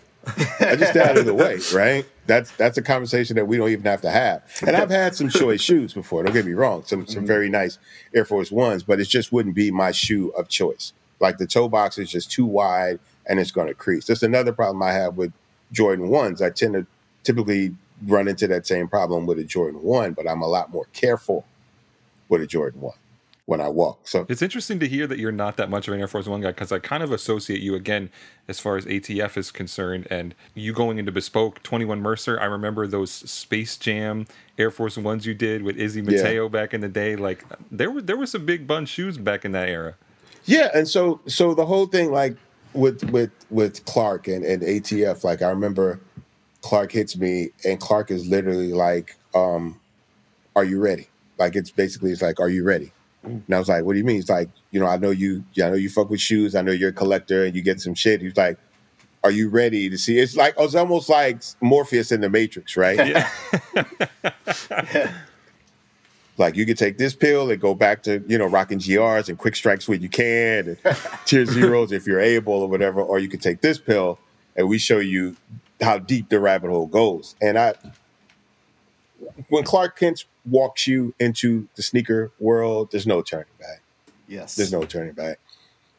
I just stay out of the way, [laughs] right? That's that's a conversation that we don't even have to have. And I've had some choice [laughs] shoes before. Don't get me wrong, some some mm-hmm. very nice Air Force Ones, but it just wouldn't be my shoe of choice. Like the toe box is just too wide and it's going to crease. That's another problem I have with Jordan ones. I tend to typically run into that same problem with a Jordan one, but I'm a lot more careful with a Jordan one when I walk. So It's interesting to hear that you're not that much of an Air Force One guy because I kind of associate you again as far as ATF is concerned, and you going into bespoke Twenty One Mercer. I remember those Space Jam Air Force Ones you did with Izzy Mateo back in the day. Like there were there were some big bun shoes back in that era. Yeah, and so so the whole thing like with with with Clark and, and ATF, like I remember Clark hits me and Clark is literally like, um, are you ready? Like it's basically it's like, are you ready? And I was like, what do you mean? He's like, you know, I know you I know you fuck with shoes, I know you're a collector and you get some shit. He's like, Are you ready to see? It's like it's almost like Morpheus in the Matrix, right? Yeah. [laughs] Like you could take this pill and go back to you know rocking GRs and quick strikes when you can, and [laughs] tier zeros if you're able or whatever, or you could take this pill and we show you how deep the rabbit hole goes. And I, when Clark Kent walks you into the sneaker world, there's no turning back. Yes. There's no turning back.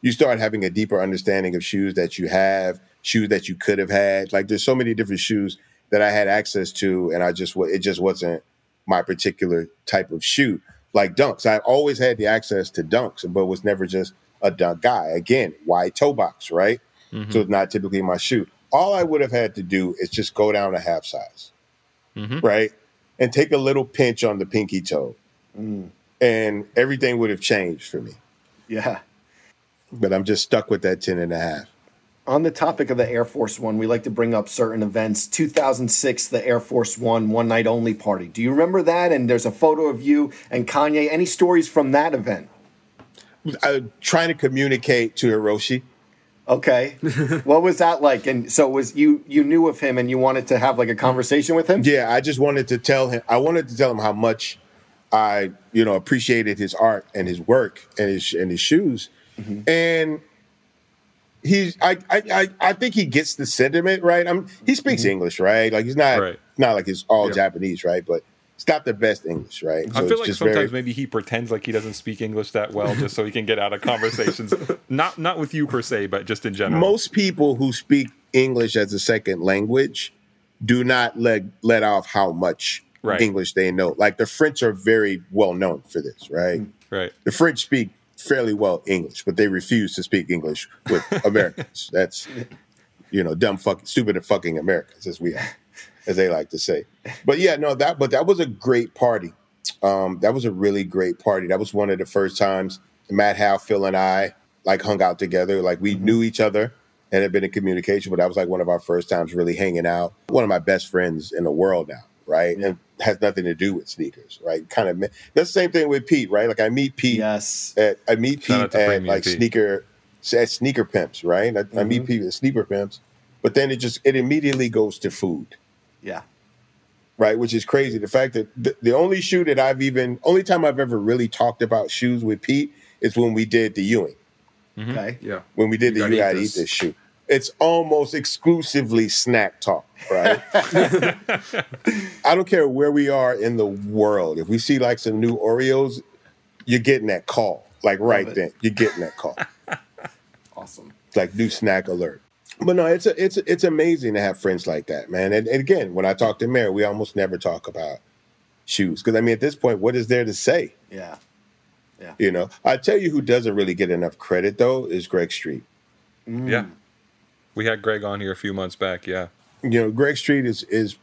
You start having a deeper understanding of shoes that you have, shoes that you could have had. Like there's so many different shoes that I had access to, and I just it just wasn't my particular type of shoe. Like dunks, I always had the access to dunks, but was never just a dunk guy. Again, wide toe box, right? Mhm. So it's not typically my shoe. All I would have had to do is just go down a half size, Mhm. right, and take a little pinch on the pinky toe, mm. and everything would have changed for me. Yeah. But I'm just stuck with that 10 and a half. On the topic of the Air Force One, we like to bring up certain events. 2006, the Air Force One one night only party. Do you remember that? And there's a photo of you and Kanye. Any stories from that event? I, trying to communicate to Hiroshi. Okay, [laughs] what was that like? And so was you you knew of him and you wanted to have like a conversation with him? Yeah, I just wanted to tell him. I wanted to tell him how much I, you know, appreciated his art and his work and his and his shoes. Mm-hmm. And he's, I, I, I, I think he gets the sentiment right. I'm, he speaks mm-hmm. English, right? Like he's not, Right. not like he's all Yeah. Japanese, right? But he's got the best English, right? I feel it's like sometimes very- maybe he pretends like he doesn't speak English that well just so he can get out of conversations. [laughs] not not with you per se, but just in general. most people who speak English as a second language do not let let off how much Right. English they know. Like the French are very well known for this, right? Mm, right. The French speak fairly well English, but they refuse to speak English with [laughs] Americans. That's you know, dumb fucking stupid and fucking Americans as we are, as they like to say. But yeah, no, that but that was a great party. Um, that was a really great party. That was one of the first times Matt Halfhill, and I like hung out together. Like we knew each other and had been in communication, but that was like one of our first times really hanging out. One of my best friends in the world now, right? And has nothing to do with sneakers, right? Kind of that's the same thing with Pete, right? Like I meet Pete Yes. at I meet Shout Pete at like Pete. sneaker at sneaker pimps, right? I, I meet Pete at sneaker pimps, but then it just it immediately goes to food Yeah. right? Which is crazy. The fact that the, the only shoe that I've even, only time I've ever really talked about shoes with Pete is when we did the Ewing, mm-hmm. Okay. Yeah. when we did You the gotta You Gotta Eat this. This shoe. It's almost exclusively snack talk, right? [laughs] [laughs] I don't care where we are in the world. If we see like some new Oreos, you're getting that call. Like right then, you're getting that call. [laughs] Awesome. It's like new snack alert. But no, it's a, it's it's amazing to have friends like that, man. And, and again, when I talk to Mary, we almost never talk about shoes because I mean, at this point, what is there to say? Yeah. yeah. You know, I tell you who doesn't really get enough credit though is Greg Street. Yeah. We had Greg on here a few months back. Yeah. You know, Greg Street is is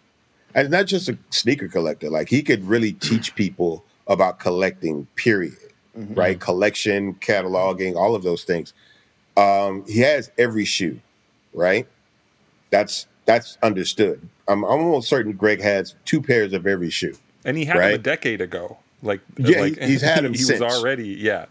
and not just a sneaker collector. Like he could really teach people about collecting. Period. Right? Collection, cataloging, all of those things. Um, he has every shoe. Right? That's that's understood. I'm, I'm almost certain Greg has two pairs of every shoe. And he had him a decade ago. Like, Yeah, like he- he's had him [laughs] he since. was already, yeah.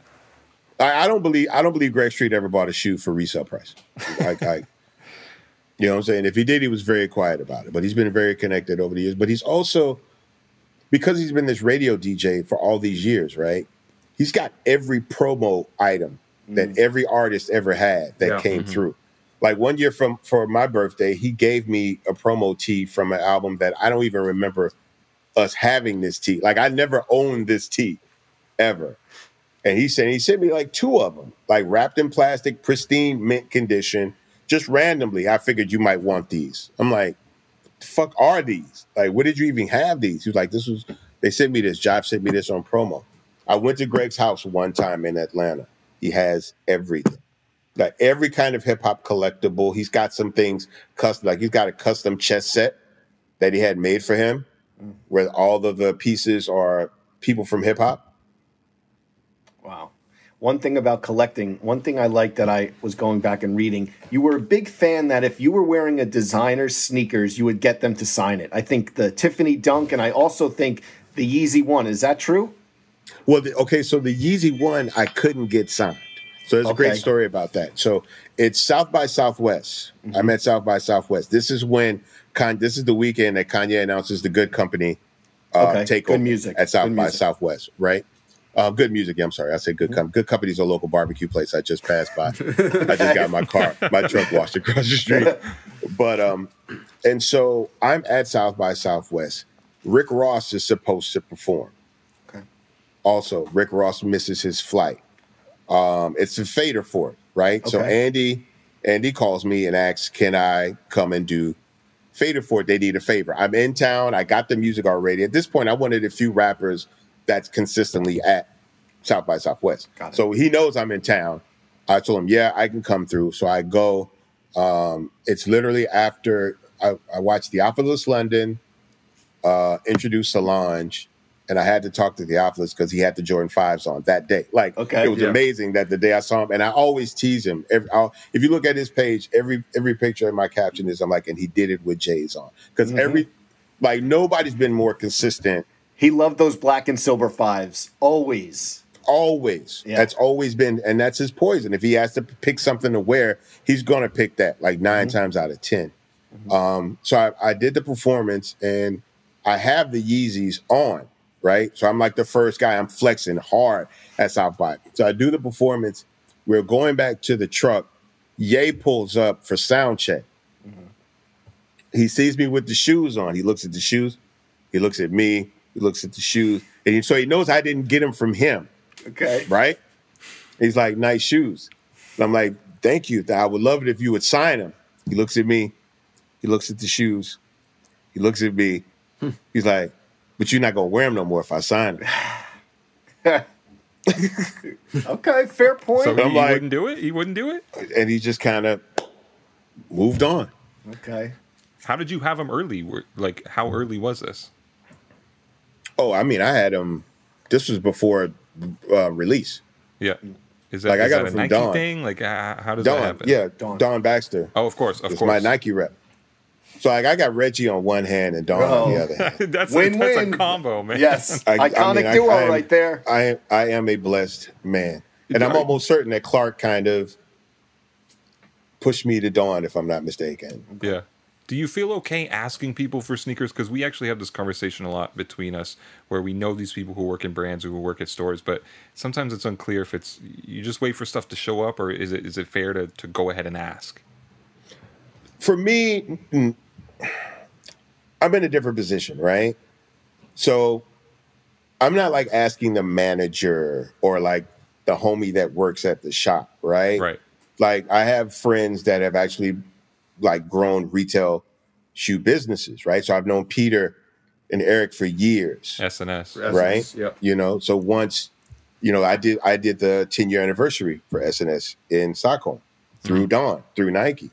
I, I don't believe I don't believe Greg Street ever bought a shoe for resale price. Like I, [laughs] you know what I'm saying? If he did, he was very quiet about it. But he's been very connected over the years. But he's also because he's been this radio DJ for all these years, right? He's got every promo item that mm. every artist ever had that Yeah. came mm-hmm. through. Like one year from for my birthday, he gave me a promo tee from an album that I don't even remember us having this tee. Like I never owned this tee ever. And he said he sent me like two of them, like wrapped in plastic, pristine mint condition. Just randomly, I figured you might want these. I'm like, fuck are these? Like, where did you even have these? He was like, this was they sent me this. Jive sent me this on promo. I went to Greg's house one time in Atlanta. He has everything. Like every kind of hip hop collectible. He's got some things custom, like he's got a custom chess set that he had made for him, mm. where all of the pieces are people from hip hop. Wow. One thing about collecting, one thing I like that I was going back and reading, you were a big fan that if you were wearing a designer's sneakers, you would get them to sign it. I think the Tiffany Dunk, and I also think the Yeezy one. Is that true? Well, the, okay, so the Yeezy one I couldn't get signed. So there's a great story about that. So it's South by Southwest. Mm-hmm. I'm at South by Southwest. This is when Kanye, this is the weekend that Kanye announces the Good Company uh, Okay, takeover good music, at South good by music. Southwest, right? Uh, good music. Yeah, I'm sorry. I said good. Com- good company's a local barbecue place. I just passed by. I just got my car, [laughs] my truck washed across the street. But um, and so I'm at South by Southwest. Rick Ross is supposed to perform. Okay. Also, Rick Ross misses his flight. Um, it's a Fader Fort, right? So Andy, Andy calls me and asks, "Can I come and do Fader Fort? They need a favor. I'm in town. I got the music already. At this point, I wanted a few rappers that's consistently at South by Southwest. So he knows I'm in town. I told him, "Yeah, I can come through." So I go. Um, it's literally after I, I watched The Theophilus London uh, introduce Solange, and I had to talk to Theophilus because he had the Jordan fives on that day. Like, Okay, it was yeah. amazing that the day I saw him, and I always tease him. Every, I'll, if you look at his page, every every picture in my caption is I'm like, and he did it with J's on because Mm-hmm. every like nobody's been more consistent. He loved those black and silver fives always. Always, Yeah. that's always been, and that's his poison. If he has to pick something to wear, he's gonna pick that like 9 Mm-hmm. times out of 10 Um, so I, I did the performance, and I have the Yeezys on, right? So I'm like the first guy. I'm flexing hard at South by. So I do the performance. We're going back to the truck. Ye pulls up for sound check. He sees me with the shoes on. He looks at the shoes. He looks at me. He looks at the shoes, and he, so he knows I didn't get them from him Okay. right? He's like, nice shoes. And I'm like, thank you. I would love it if you would sign them. He looks at me. He looks at the shoes. He looks at me. Hmm. He's like, but you're not going to wear them no more if I sign it. [laughs] Okay, fair point. So he, I'm he like- wouldn't do it. He wouldn't do it. And he just kind of moved on. okay. How did you have him early? Like, how early was this? Oh, I mean, I had him. This was before uh, release. Yeah. Is that, Like, I got that it a from Nike Dawn. thing? Like, uh, how does that happen? yeah, Dawn. Don, Baxter. Oh, of course, of course. my Nike rep. So like, I got Reggie on one hand and Don on Oh. the other hand. [laughs] that's, Win a, that's a win. combo, man. Yes. I- I Iconic mean, duo I am- right there. I am I am a blessed man, and I'm almost certain that Clark kind of pushed me to dawn, if I'm not mistaken. Yeah. Do you feel okay asking people for sneakers? Because we actually have this conversation a lot between us, where we know these people who work in brands or who work at stores, but sometimes it's unclear if it's you just wait for stuff to show up, or is it is it fair to to go ahead and ask? For me, I'm in a different position, right? So I'm not like asking the manager or like the homie that works at the shop, right? Right. Like I have friends that have actually like grown retail shoe businesses, right? So I've known Peter and Eric for years. SNS. right? Yeah. You know, so once, you know, I did I did the 10 year anniversary for SNS in Stockholm through mm-hmm. Dawn, through Nike.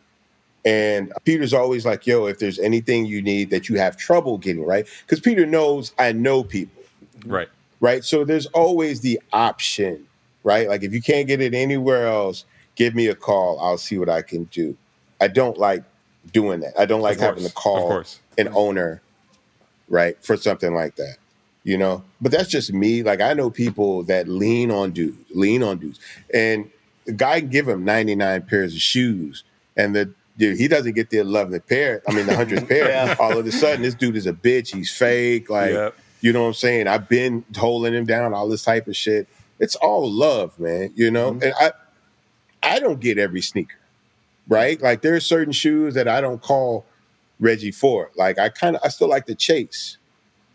And Peter's always like, yo, if there's anything you need that you have trouble getting, right? Because Peter knows I know people, Right. right? So there's always the option, right? Like if you can't get it anywhere else, give me a call. I'll see what I can do. I don't like doing that. I don't like having to call an owner, right, for something like that. You know, but that's just me. Like I know people that lean on dudes, lean on dudes, and the guy can give him 99 pairs of shoes, and the dude, he doesn't get the 11th pair. I mean, the hundredth [laughs] pair. Yeah. All of a sudden, this dude is a bitch. He's fake. Like, Yep. you know what I'm saying? I've been holding him down. All this type of shit. It's all love, man. You know, and I, I don't get every sneaker, right? Like there are certain shoes that I don't call Reggie for. Like I kind of, I still like to chase,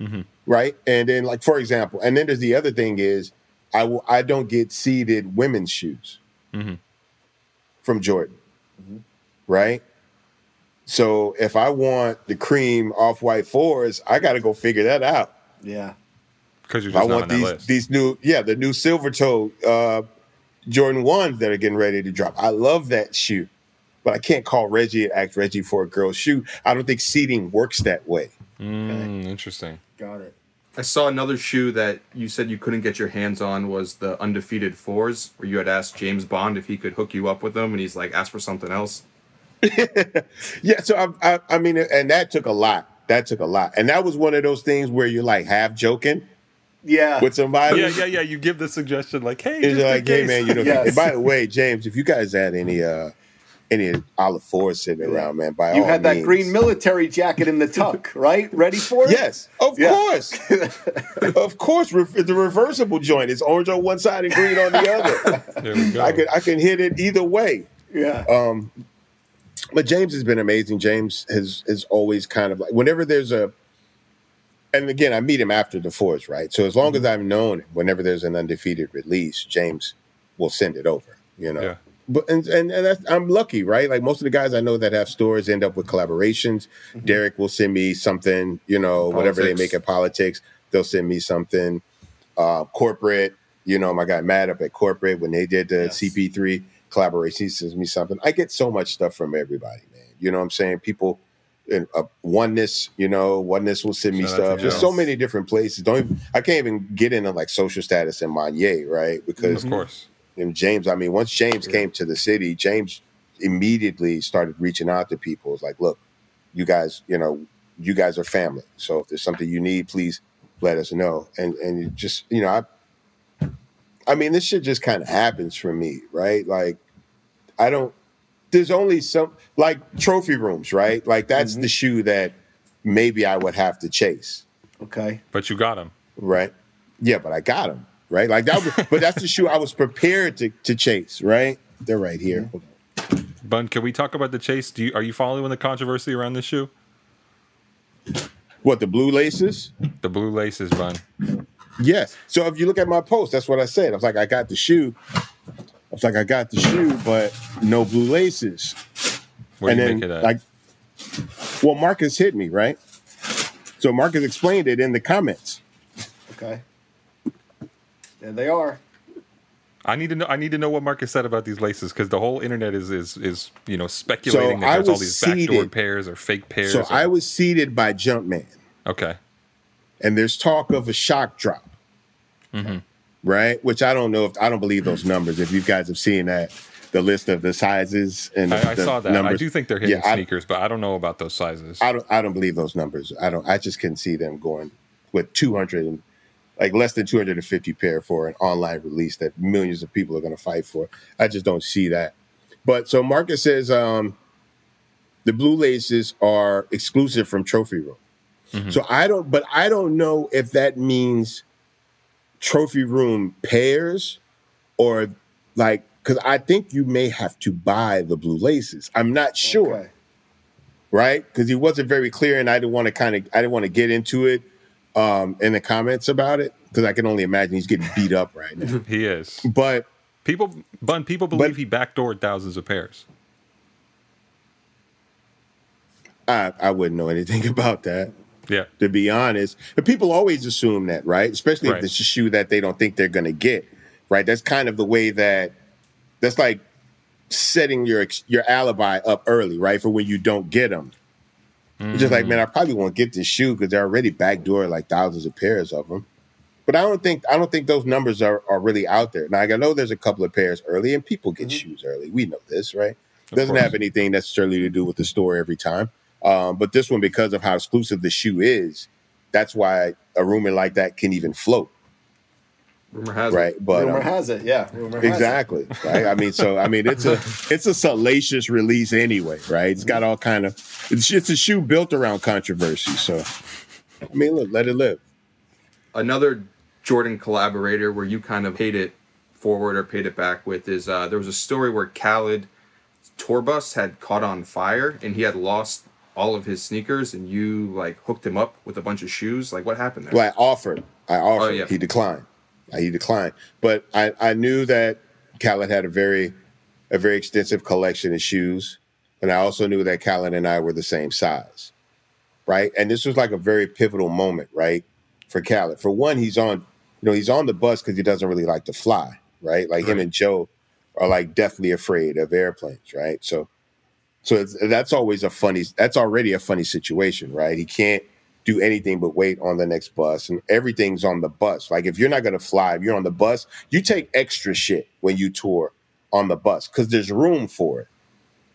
Mhm. right? And then, like for example, and then there's the other thing is, I will, I don't get seeded women's shoes Mhm. from Jordan, right? So if I want the cream off white fours, I got to go figure that out. Yeah. Because you're I just not on want that these list. these new yeah the new silver toe uh, Jordan ones that are getting ready to drop. I love that shoe, but I can't call Reggie and ask Reggie for a girl's shoe. I don't think seating works that way. Mm, interesting. Got it. I saw another shoe that you said you couldn't get your hands on was the undefeated fours, where you had asked James Bond if he could hook you up with them, and he's like, ask for something else. [laughs] Yeah, so I, I I mean, and that took a lot. That took a lot, and that was one of those things where you're like half joking Yeah. with somebody. Yeah, yeah, yeah. You give the suggestion like, hey, It's just in like, hey man, you know. [laughs] Yes. And by the way, James, if you guys had any uh any Olive Force sitting around, man. By all means. You had that means. green military jacket in the [laughs] tuck, right? Ready for it? Yes, of Yeah. course, of course. Re- the reversible joint is orange on one side and green on the other. There we go. I can I can hit it either way. Yeah. Um, but James has been amazing. James has has always kind of like whenever there's a, and again I meet him after the force, right? So as long as I've known him, whenever there's an undefeated release, James will send it over. You know. Yeah. But and and, and that's, I'm lucky, right? Like most of the guys I know that have stores end up with collaborations. Derek will send me something, you know, whatever they make in politics, they'll send me something. Uh, corporate, you know, my guy Matt up at corporate when they did the Yes. CP3 collaboration, he sends me something. I get so much stuff from everybody, man. You know what I'm saying? People, in uh, oneness, you know, oneness will send me Shout stuff. There's so many different places. Don't even, I can't even get into like social status in Monnier, right? Because of course. and James, I mean, once James came to the city, James immediately started reaching out to people. It's like, look, you guys, you know, you guys are family. So if there's something you need, please let us know. And and just, you know, I I mean, this shit just kind of happens for me, right? Like I don't there's only some like trophy rooms, right? Like that's mm-hmm. the shoe that maybe I would have to chase, Okay. But you got him. right? Yeah, but I got him, right? Like that was, [laughs] but that's the shoe I was prepared to to chase, right? They're right here. Mm-hmm. Bun, can we talk about the chase? Do you are you following the controversy around this shoe? What the blue laces? The blue laces, Bun. Yes. So if you look at my post, that's what I said. I was like, I got the shoe. I was like, I got the shoe, but no blue laces. What do you and then, like, well, Marcus hit me right. So Marcus explained it in the comments. Okay. There they are. I need to know. I need to know what Marcus said about these laces because the whole internet is is is you know speculating So that I there's all was these backdoor pairs or fake pairs. So or- I was seated by Jumpman, okay. and there's talk of a shock drop. Mm-hmm. Right, which I don't know if I don't believe those numbers. If you guys have seen that, the list of the sizes and the, I, I saw that. I numbers. do think they're hitting Yeah, I- sneakers, but I don't know about those sizes. I don't I don't believe those numbers. I don't I just can see them going with 200 and like less than 250 pair for an online release that millions of people are going to fight for. I just don't see that. But so Marcus says um the blue laces are exclusive from Trophy Room. Mm-hmm. So I don't but I don't know if that means Trophy Room pairs or like cuz I think you may have to buy the blue laces. I'm not sure Okay. right? Because he wasn't very clear, and I didn't want to kind of I didn't want to get into it um, in the comments about it because I can only imagine he's getting beat up right now. [laughs] he is. But People, Bun. People believe But- he backdoored thousands of pairs. I, I wouldn't know anything [laughs] about that. Yeah. To be honest, but people always assume that, right? Especially Right. if it's a shoe that they don't think they're going to get, right? That's kind of the way that that's like setting your your alibi up early, right? For when you don't get them. It's just like, mm. man, I probably won't get this shoe because they're already backdoor like thousands of pairs of them. But I don't think I don't think those numbers are, are really out there. Now I know there's a couple of pairs early, and people get mm-hmm. shoes early. We know this, right? Doesn't course. have anything necessarily to do with the store every time. Um, but this one, because of how exclusive the shoe is, that's why a rumor like that can even float, Rumor has right? it. But Rumor um, has it. Yeah. Rumor has it. exactly, right? I mean, so I mean, it's a [laughs] it's a salacious release anyway, right? It's got all kind of it's it's a shoe built around controversy. So, I mean, look, let it live. another Jordan collaborator where you kind of paid it forward or paid it back with is uh, there was a story where Khaled tour bus had caught on fire and he had lost all of his sneakers and you like hooked him up with a bunch of shoes. Like what happened there? Well, I offered. I offered. Oh, yeah. He declined. Uh, He declined. But I, I knew that Khaled had a very a very extensive collection of shoes. And I also knew that Khaled and I were the same size. Right. And this was like a very pivotal moment, right? For Khaled. For one, he's on, you know, he's on the bus because he doesn't really like to fly, right? Like him and Joe are like deathly afraid of airplanes, right? So so it's, that's always a funny. That's already a funny situation, right? He can't do anything but wait on the next bus, and everything's on the bus. Like if you're not going to fly, if you're on the bus, you take extra shit when you tour on the bus because there's room for it,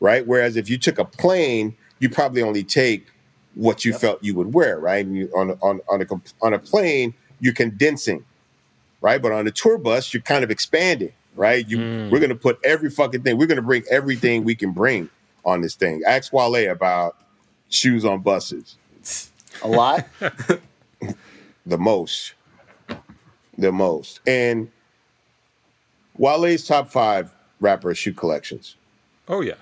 right? Whereas if you took a plane, you probably only take what you felt you would wear, right? And you, on a- on on a on a plane, you're condensing, right? But on a tour bus, you're kind of expanding, right? You, hmm. we're gonna put every fucking thing. We're gonna bring everything we can bring on this thing. Ask Wale about shoes on buses. A lot. [laughs] the most, the most, and Wale's top five rapper shoe collections. Oh yeah,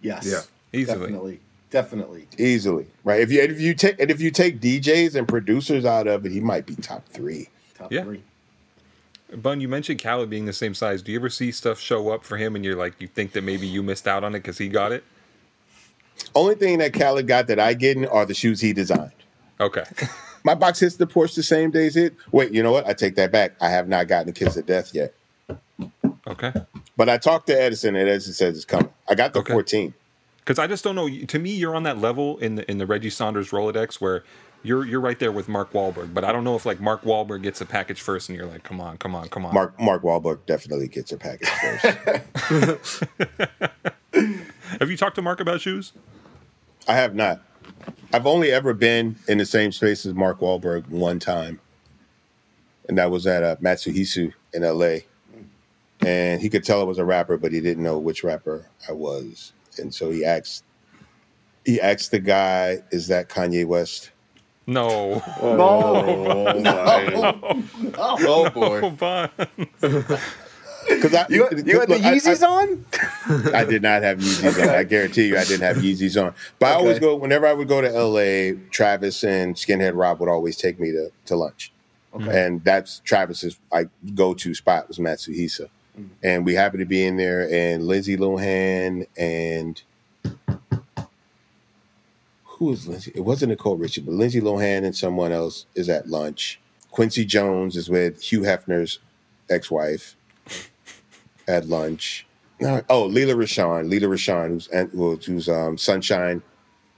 Yes. Yeah. Easily. Definitely. Definitely. easily, right? If you if you take and if you take DJs and producers out of it, he might be top three. Top Yeah. three. Bun, you mentioned Khaled being the same size. Do you ever see stuff show up for him and you're like, you think that maybe you missed out on it because he got it? Only thing that Khaled got that I get in are the shoes he designed. Okay. [laughs] My box hits the porch the same day as it. Wait, you know what? I take that back. I have not gotten a kiss of death yet. Okay. But I talked to Edison, and Edison says it's coming. I got the Okay. 14. Because I just don't know. To me, you're on that level in the in the Reggie Saunders Rolodex where you're you're right there with Mark Wahlberg. But I don't know if like Mark Wahlberg gets a package first, and you're like, come on, come on, come on. Mark Mark Wahlberg definitely gets a package first. [laughs] Have you talked to Mark about shoes? I have not. I've only ever been in the same space as Mark Wahlberg one time, and that was at uh, Matsuhisa in L.A. And he could tell I was a rapper, but he didn't know which rapper I was, and so he asked. He asked the guy, "Is that Kanye West?" No. Oh, my. oh boy. Oh, Bun. Because [laughs] I, You, you had the look, I- I- Yeezys on? I did not have Yeezys on. I guarantee you, I didn't have Yeezys on. But I always go whenever I would go to LA. Travis and Skinhead Rob would always take me to, to lunch, and that's Travis's like go to spot was Matsuhisa, mm. and we happened to be in there, and Lindsay Lohan and who was Lindsay? It wasn't Nicole Richie, but Lindsay Lohan and someone else is at lunch. Quincy Jones is with Hugh Hefner's ex-wife at lunch. Oh, Lela Rochon, Lela Rochon, who's who's, um, Sunshine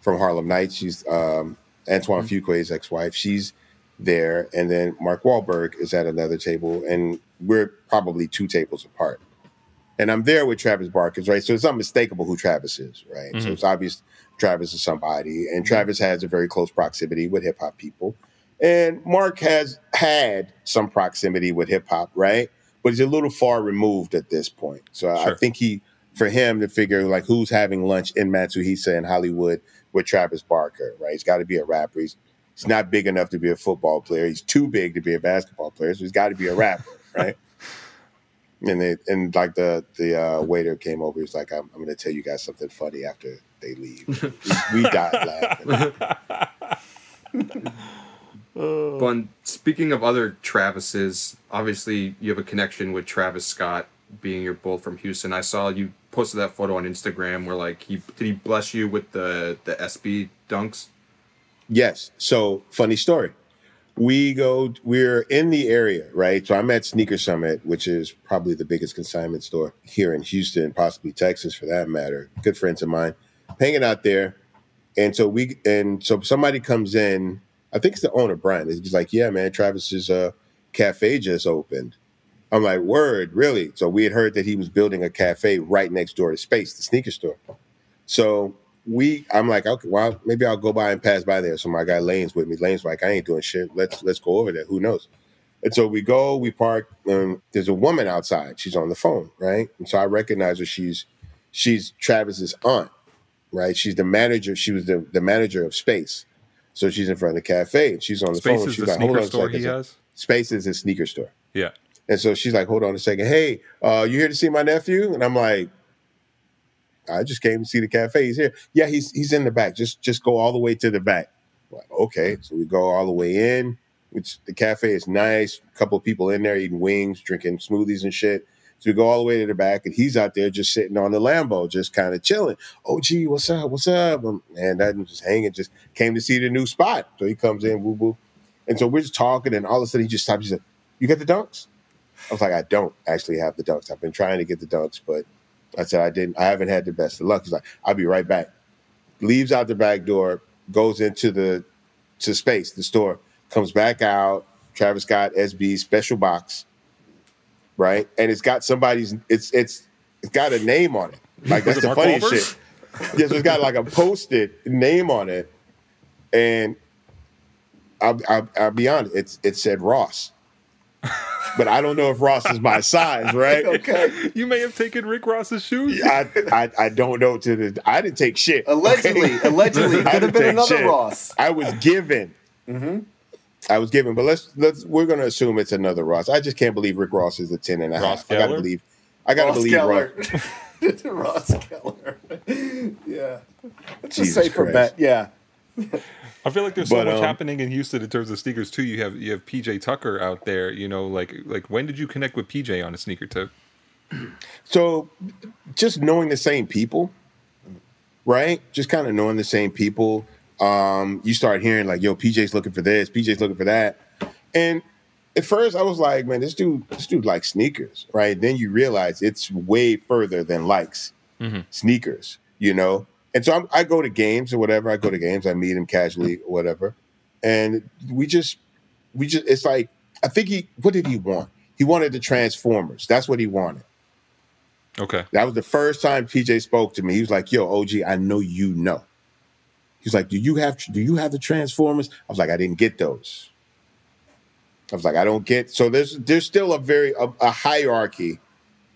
from Harlem Nights. She's um, Antoine Fuqua's ex-wife. She's there, and then Mark Wahlberg is at another table, and we're probably two tables apart. And I'm there with Travis Barkers, right? So it's unmistakable who Travis is, right? So it's obvious Travis is somebody, and Travis has a very close proximity with hip hop people, and Mark has had some proximity with hip hop, right? But he's a little far removed at this point. So I think he, for him to figure like who's having lunch in Matsuhisa in Hollywood with Travis Barker, right? He's got to be a rapper. He's he's not big enough to be a football player. He's too big to be a basketball player. So he's got to be a rapper, [laughs] right? And they and like the the uh, waiter came over. He's like, "I'm, I'm going to tell you guys something funny after they leave." we, we died laughing. [laughs] But speaking of other Travises, obviously you have a connection with Travis Scott, being you're both from Houston. I saw you posted that photo on Instagram where like he did he bless you with the the SB dunks. Yes. So funny story. We go. We're in the area, right? So I'm at Sneaker Summit, which is probably the biggest consignment store here in Houston, possibly Texas, for that matter. Good friends of mine, hanging out there, and so we and so somebody comes in. I think it's the owner, Brian. He's like, "Yeah, man, Travis's uh, cafe just opened." I'm like, "Word, really?" So we had heard that he was building a cafe right next door to Space, the sneaker store. So we, I'm like, okay, well, maybe I'll go by and pass by there. So my guy Lane's with me. Lane's like, I ain't doing shit. Let's let's go over there. Who knows? And so we go, we park. And there's a woman outside. She's on the phone, right? And so I recognize her. She's she's Travis's aunt, right? She's the manager. She was the, the manager of Space. So she's in front of the cafe and she's on the Space phone. is she's the like, hold sneaker a store second. he has? Space is a sneaker store. Yeah. And so she's like, hold on a second. Hey, uh, you here to see my nephew? And I'm like, I just came to see the cafe. He's here. Yeah, he's he's in the back. Just just go all the way to the back. I'm like, okay. So we go all the way in. Which the cafe is nice. A couple of people in there eating wings, drinking smoothies and shit. We go all the way to the back, and he's out there just sitting on the Lambo, just kind of chilling. Oh, gee, what's up? What's up? Um, I'm just hanging, just came to see the new spot. So he comes in, woo woo. And so we're just talking, and all of a sudden he just stops. He said, You got the dunks? I was like, I don't actually have the dunks. I've been trying to get the dunks, but I said I didn't. I haven't had the best of luck. He's like, I'll be right back. Leaves out the back door, goes into the to space, the store, comes back out. Travis Scott SB special box, right? And it's got somebody's. It's it's it's got a name on it. Like that's it the Mark funniest Wahlberg? shit. Yes, it's got like a posted name on it, and I'll, I'll, I'll be honest. It's it said Ross. but I don't know if Ross is my size, right? [laughs] okay. You may have taken Rick Ross's shoes. I, I I don't know to the I didn't take shit. Allegedly, [laughs] allegedly, I could have been another shit. Ross. I was given. Mm-hmm. I was given, but let's let's we're gonna assume it's another Ross. I just can't believe Rick Ross is a 10 and a half. Ross I gotta believe I gotta Ross believe Ross. Geller. [laughs] Ross Keller. yeah. That's a Jesus safer Christ. bet. Yeah. I feel like there's so But, much um, happening in Houston in terms of sneakers too. You have you have PJ Tucker out there. You know, like like when did you connect with PJ on a sneaker tip? So just knowing the same people, right? Just kind of knowing the same people. Um, you start hearing like, yo, PJ's looking for this, PJ's looking for that. And at first I was like, man, this dude, this dude likes sneakers, right? Then you realize it's way further than likes sneakers, you know? And so I'm, I go to games or whatever. I go to games, I meet him casually or whatever. And we just, we just, it's like, I think he, what did he want? He wanted the Transformers. That's what he wanted. Okay. That was the first time PJ spoke to me. He was like, "Yo, OG, I know you know." He's like, "Do you have do you have the Transformers?" I was like, "I didn't get those." I was like, "I don't get." So there's there's still a very a, a hierarchy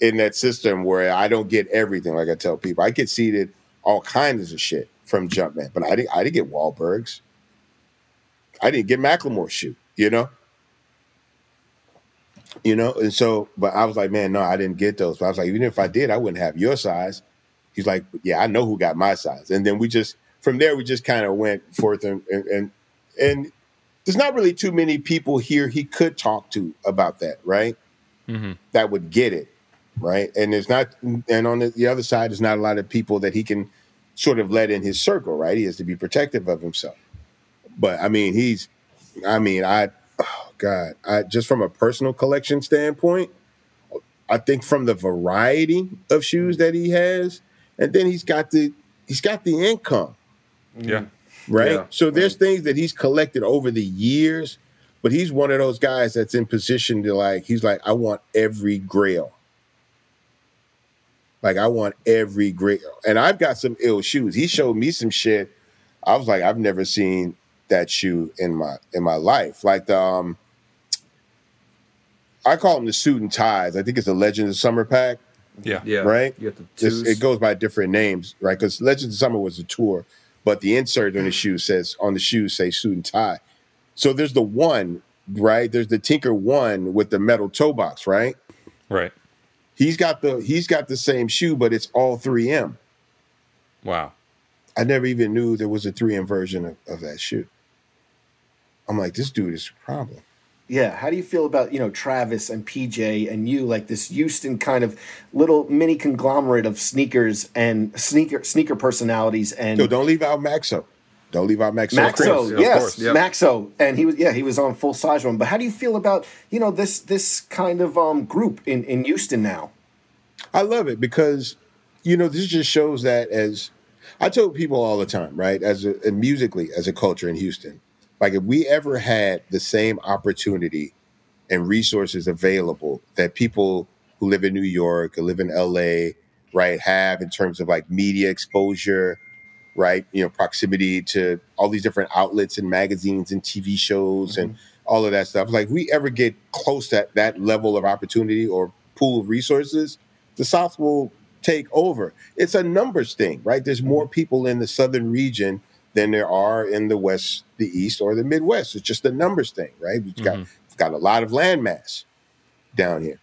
in that system where I don't get everything. Like I tell people, I get seated all kinds of shit from Jumpman, but I didn't I didn't get Wahlberg's. I didn't get Macklemore's shoe. You know. You know, and so, but I was like, man, no, I didn't get those. But I was like, even if I did, I wouldn't have your size. He's like, yeah, I know who got my size. And then we just, from there, we just kind of went forth and, and, and, and there's not really too many people here he could talk to about that, right? Mm-hmm. That would get it, right? And there's not, and on the, the other side, there's not a lot of people that he can sort of let in his circle, right? He has to be protective of himself. But I mean, he's, I mean, I, oh God, I just from a personal collection standpoint, I think from the variety of shoes that he has, and then he's got the he's got the income, Yeah. right? Yeah, so there's things that he's collected over the years, but he's one of those guys that's in position to like he's like I want every grail. Like I want every grail. And I've got some ill shoes. He showed me some shit. I was like I've never seen that shoe in my in my life. Like the um I call them the suit and ties. I think it's the Legend of Summer pack Yeah. Yeah. right? You the twos. it goes by different names, right? Because Legends of Summer was a tour, but the insert on the shoe says on the shoe say suit and tie. So there's the one, right? There's the Tinker one with the metal toe box, right? Right. He's got the he's got the same shoe, but it's all 3M. Wow. I never even knew there was a 3M version of, of that shoe. I'm like, this dude is a problem. Yeah, how do you feel about you know Travis and PJ and you like this Houston kind of little mini conglomerate of sneakers and sneaker sneaker personalities and So don't leave out Maxo. Don't leave out Maxo. Maxo, course, yeah, yes, yep. Maxo, and he was yeah he was on full size run. But how do you feel about you know this this kind of um group in in Houston now? I love it because, you know, this just shows that as I tell people all the time, right? As a, and musically, as a culture in Houston, like if we ever had the same opportunity and resources available that people who live in New York or live in LA, right, have in terms of like media exposure, right? You know, proximity to all these different outlets and magazines and TV shows and mm-hmm. all of that stuff. Like, we ever get close to that, that level of opportunity or pool of resources, the South will take over. It's a numbers thing, right? There's more mm-hmm. people in the southern region than there are in the west, the east, or the Midwest. It's just a numbers thing, right? We've got we've got a lot of landmass down here.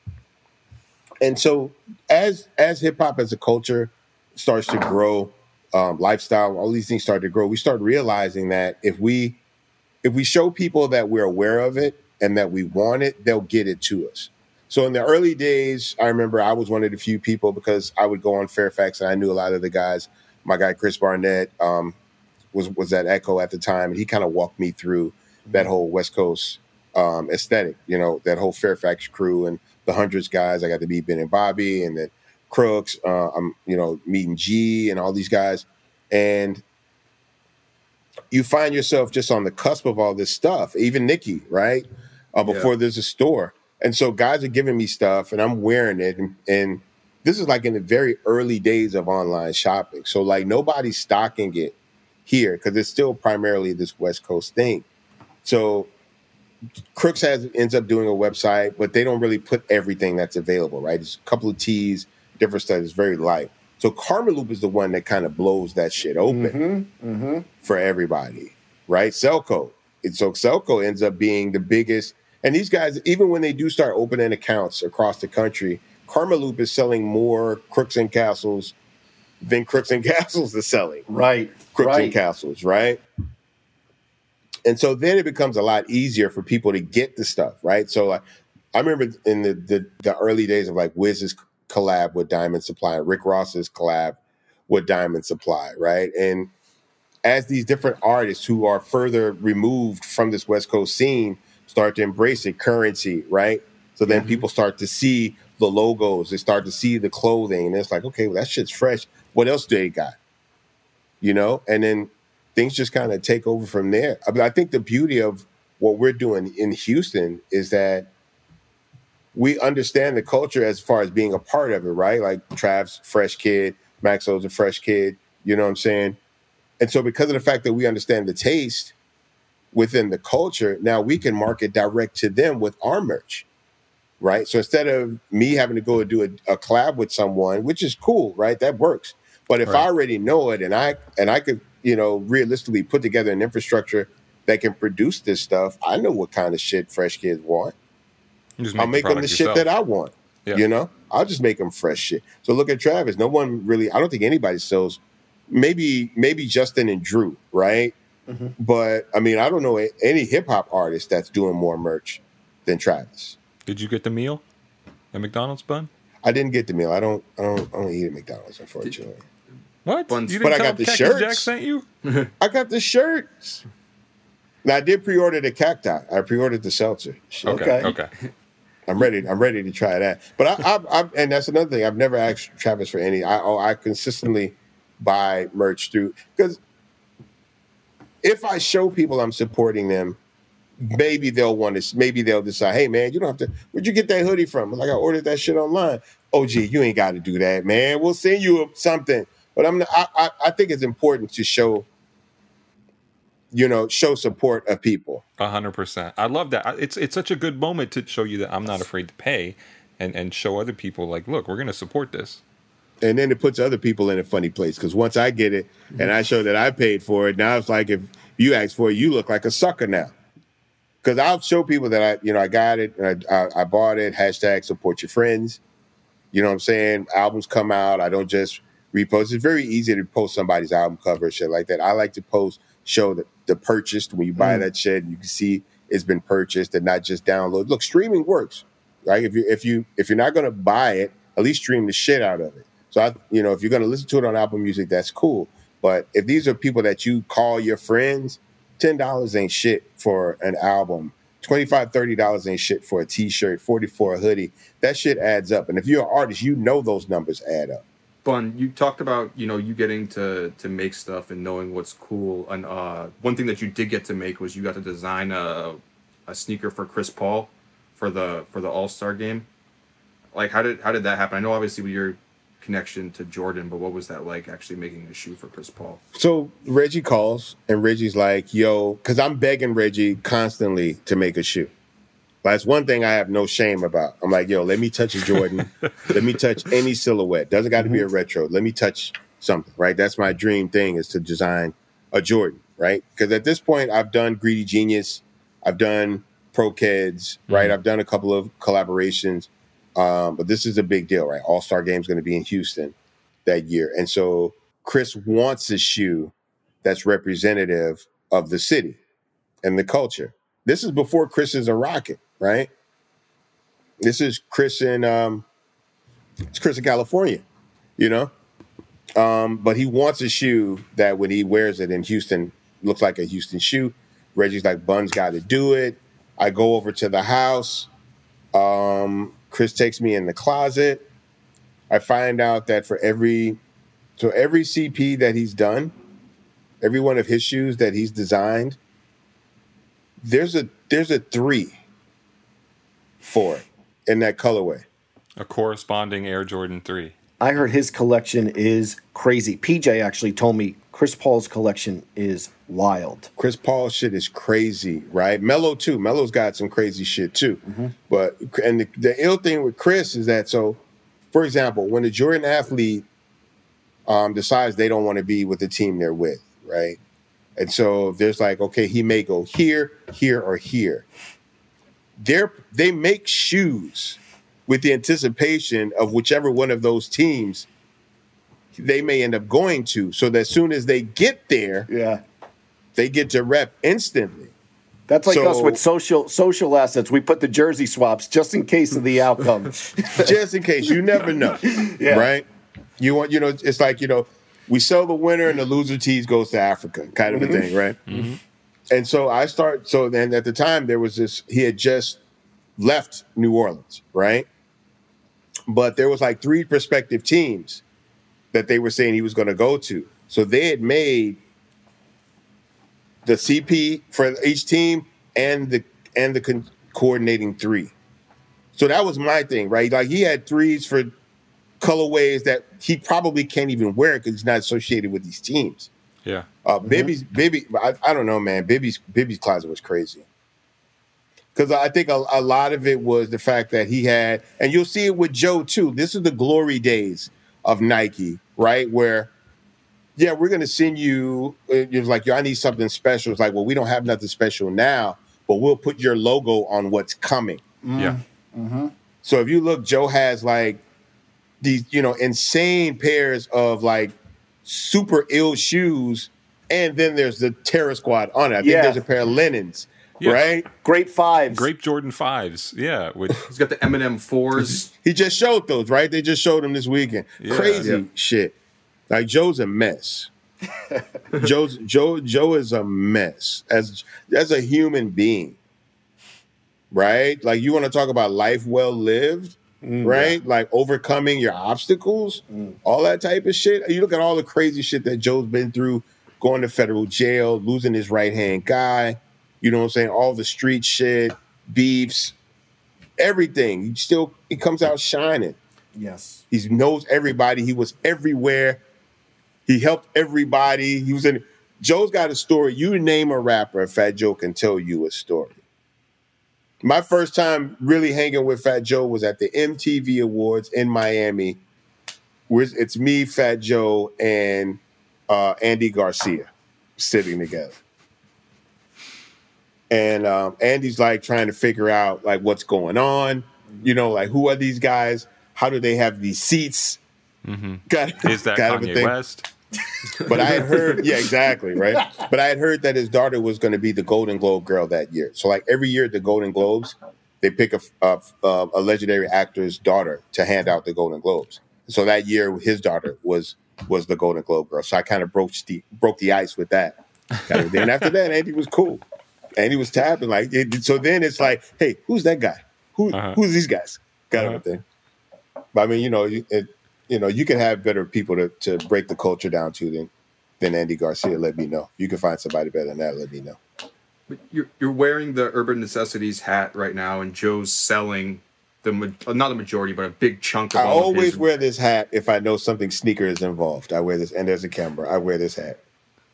And so as as hip hop as a culture starts to grow, um, lifestyle, all these things start to grow, we start realizing that if we if we show people that we're aware of it and that we want it, they'll get it to us. So in the early days, I remember I was one of the few people because I would go on Fairfax and I knew a lot of the guys. My guy Chris Barnett um, was was at Echo at the time, and he kind of walked me through that whole West Coast um, aesthetic. You know, that whole Fairfax crew and the hundreds guys. I got to meet Ben and Bobby, and then Crooks. Uh, I'm you know meeting G and all these guys, and you find yourself just on the cusp of all this stuff. Even Nikki, right? Uh, before there's a store, and so guys are giving me stuff, and I'm wearing it, and, and this is like in the very early days of online shopping. So like nobody's stocking it here because it's still primarily this West Coast thing. So Crooks has ends up doing a website, but they don't really put everything that's available, right? It's a couple of teas, different stuff. It's very light. So Karmaloop is the one that kind of blows that shit open Mm-hmm. for everybody, right? Celco. And so Celco ends up being the biggest. And these guys, even when they do start opening accounts across the country, Karmaloop is selling more Crooks and Castles than Crooks and [laughs] Castles is selling. Right. Crooks right. Castles, right? And so then it becomes a lot easier for people to get the stuff, right? So like, I remember in the, the the early days of like Wiz's collab with Diamond Supply, Rick Ross's collab with Diamond Supply, right? And as these different artists who are further removed from this West Coast scene start to embrace it, currency, right? So then mm-hmm. people start to see the logos, they start to see the clothing, and it's like, okay, well, that shit's fresh. What else do they got? You know, and then things just kind of take over from there. I, mean, I think the beauty of what we're doing in Houston is that we understand the culture as far as being a part of it, right? Like Trav's fresh kid, Maxo's a fresh kid, you know what I'm saying? And so because of the fact that we understand the taste within the culture, now we can market direct to them with our merch. Right. So instead of me having to go and do a, a collab with someone, which is cool, right? That works. But if I already know it and I and I could, you know, realistically put together an infrastructure that can produce this stuff, I know what kind of shit fresh kids want. You just I'll make make them the shit that I want. Yeah. You know, I'll just make them fresh shit. So look at Travis. No one really. I don't think anybody sells. Maybe maybe Justin and Drew, right? Mm-hmm. But I mean, I don't know any hip hop artist that's doing more merch than Travis. Did you get the meal at McDonald's bun? I didn't get the meal. I don't. I don't. I don't eat at McDonald's, unfortunately. What? Buns- You But didn't I got the Cactus shirts. Jack sent you? [laughs] I got the shirts. Now I did pre-order the cacti. I pre-ordered the seltzer. Okay. Okay. Okay. [laughs] I'm ready. I'm ready to try that. But I, I, I and that's another thing. I've never asked Travis for any. I, oh, I consistently buy merch through because if I show people I'm supporting them, maybe they'll want to. Maybe they'll decide, hey man, you don't have to. Where'd you get that hoodie from? Like I ordered that shit online. Oh gee, you ain't got to do that, man. We'll send you something. But I'm. I, I, I think it's important to show. You know, show support of people. A hundred percent. I love that. It's it's such a good moment to show you that I'm not afraid to pay, and and show other people like, look, we're gonna support this. and then it puts other people in a funny place because once I get it and I show that I paid for it, now it's like if you ask for it, you look like a sucker now. Because I'll show people that I, you know, I got it, and I, I, I bought it. Hashtag support your friends. You know what I'm saying? Albums come out. I don't just repost. It's very easy to post somebody's album cover, shit like that. I like to post, show the, the purchased. When you buy mm. that shit, you can see it's been purchased and not just download. Look, streaming works, right? If you if you if you're not gonna buy it, at least stream the shit out of it. So I, you know, if you're gonna listen to it on Apple Music, that's cool. But if these are people that you call your friends, ten dollars ain't shit for an album. 25 dollars ain't shit for a t-shirt, 40 for a hoodie. That shit adds up. And if you're an artist, you know those numbers add up. Bun, you talked about you know you getting to to make stuff and knowing what's cool. And uh, one thing that you did get to make was you got to design a a sneaker for Chris Paul for the for the All Star game. Like how did how did that happen? I know obviously with your connection to Jordan, but what was that like actually making a shoe for Chris Paul? So Reggie calls and Reggie's like, yo, because I'm begging Reggie constantly to make a shoe. But that's one thing I have no shame about. I'm like, yo, let me touch a Jordan. [laughs] let me touch any silhouette. Doesn't got to be a retro. Let me touch something, right? That's my dream thing is to design a Jordan, right? Because at this point, I've done Greedy Genius, I've done Pro-Keds, right? I've done a couple of collaborations, um, but this is a big deal, right? All Star Game's going to be in Houston that year, and so Chris wants a shoe that's representative of the city and the culture. This is before Chris is a rocket, right? This is Chris in um, it's Chris in California, you know. Um, but he wants a shoe that when he wears it in Houston looks like a Houston shoe. Reggie's like, Bun's got to do it. I go over to the house. Um, Chris takes me in the closet. I find out that for every so every CP that he's done, every one of his shoes that he's designed, there's a there's a three for it in that colorway. A corresponding Air Jordan three. I heard his collection is crazy. PJ actually told me Chris Paul's collection is wild. Chris Paul shit is crazy, right? Melo too. Melo's got some crazy shit too. But and the, the ill thing with Chris is that so, for example, when a Jordan athlete um, decides they don't want to be with the team they're with, right? And so there's like, okay, he may go here, here, or here. They're they make shoes with the anticipation of whichever one of those teams they may end up going to. So that as soon as they get there, Yeah. they get to rep instantly. That's like us with social social assets. We put the jersey swaps just in case of the outcome. [laughs] just in case you never know [laughs] Yeah. right you want you know it's like you know we sell the winner and the loser tees goes to africa kind of a mm-hmm. thing right mm-hmm. And so i start so then at the time there was this he had just left new orleans right but there was like three prospective teams that they were saying he was going to go to so they had made the cp for each team and the and the con- coordinating three so that was my thing, right? Like he had threes for colorways that he probably can't even wear because he's not associated with these teams. Yeah. Uh, mm-hmm. Bibby's Bibby, I, I don't know, man. Bibby's Bibby's closet was crazy because I think a, a lot of it was the fact that he had, and you'll see it with Joe too. This is the glory days of Nike, right? Where yeah, we're gonna send you. It was like, yo, I need something special. It's like, well, we don't have nothing special now, but we'll put your logo on what's coming. Mm-hmm. Yeah. Mm-hmm. So if you look, Joe has like these, you know, insane pairs of like super ill shoes, and then there's the Terror Squad on it. I think Yeah. there's a pair of linens, Yeah. right? Great fives. Grape Jordan fives. Yeah. Which He's got the Eminem fours. He just showed those, right? They just showed him this weekend. Yeah. Crazy Yeah. shit. Like Joe's a mess. [laughs] Joe's Joe Joe is a mess as as a human being. Right? Like you want to talk about life well lived, mm. right? Like overcoming your obstacles, mm. all that type of shit. You look at all the crazy shit that Joe's been through, going to federal jail, losing his right hand guy, you know what I'm saying? All the street shit, beefs, everything. He still he comes out shining. Yes. He knows everybody. He was everywhere. He helped everybody. He was in. Joe's got a story. You name a rapper, Fat Joe can tell you a story. My first time really hanging with Fat Joe was at the MTV Awards in Miami. Where it's- it's me, Fat Joe, and uh, Andy Garcia sitting together. And um, Andy's like trying to figure out like what's going on. You know, like who are these guys? How do they have these seats? Mm-hmm. [laughs] Got, is that kind of Kanye thing. West? [laughs] But I had heard, yeah, exactly, right. But I had heard that his daughter was going to be the Golden Globe girl that year. So like every year at the Golden Globes, they pick a, a, a legendary actor's daughter to hand out the Golden Globes. So that year, his daughter was was the Golden Globe girl. So I kind of broke the broke the ice with that. Kind of thing. And after that, Andy was cool. Andy was tapping like. It, so then it's like, hey, who's that guy? Who Uh-huh. who's these guys? Kind of Uh-huh. a thing. But I mean, you know, you- it, you know, you can have better people to, to break the culture down to than than Andy Garcia. Let me know. You can find somebody better than that. Let me know. But you're you're wearing the Urban Necessities hat right now, and Joe's selling the uh, not the majority, but a big chunk of I all of always his- wear this hat if I know something sneaker is involved. I wear this, and there's a camera. I wear this hat.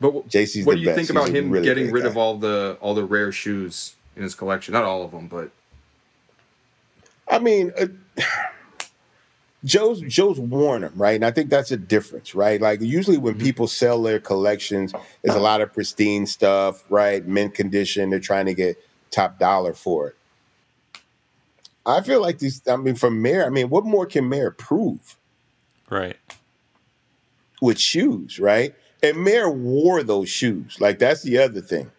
But what, JC's what do you best. think about He's him really getting rid of all the all the rare shoes in his collection? Not all of them, but I mean, uh, Joe's Joe's worn them, right? And I think that's a difference, right? Like usually when people sell their collections, there's a lot of pristine stuff, right? Mint condition. They're trying to get top dollar for it. I feel like these. I mean, from Mayor, I mean, what more can Mayor prove Right. with shoes, right? And Mayor wore those shoes. Like that's the other thing.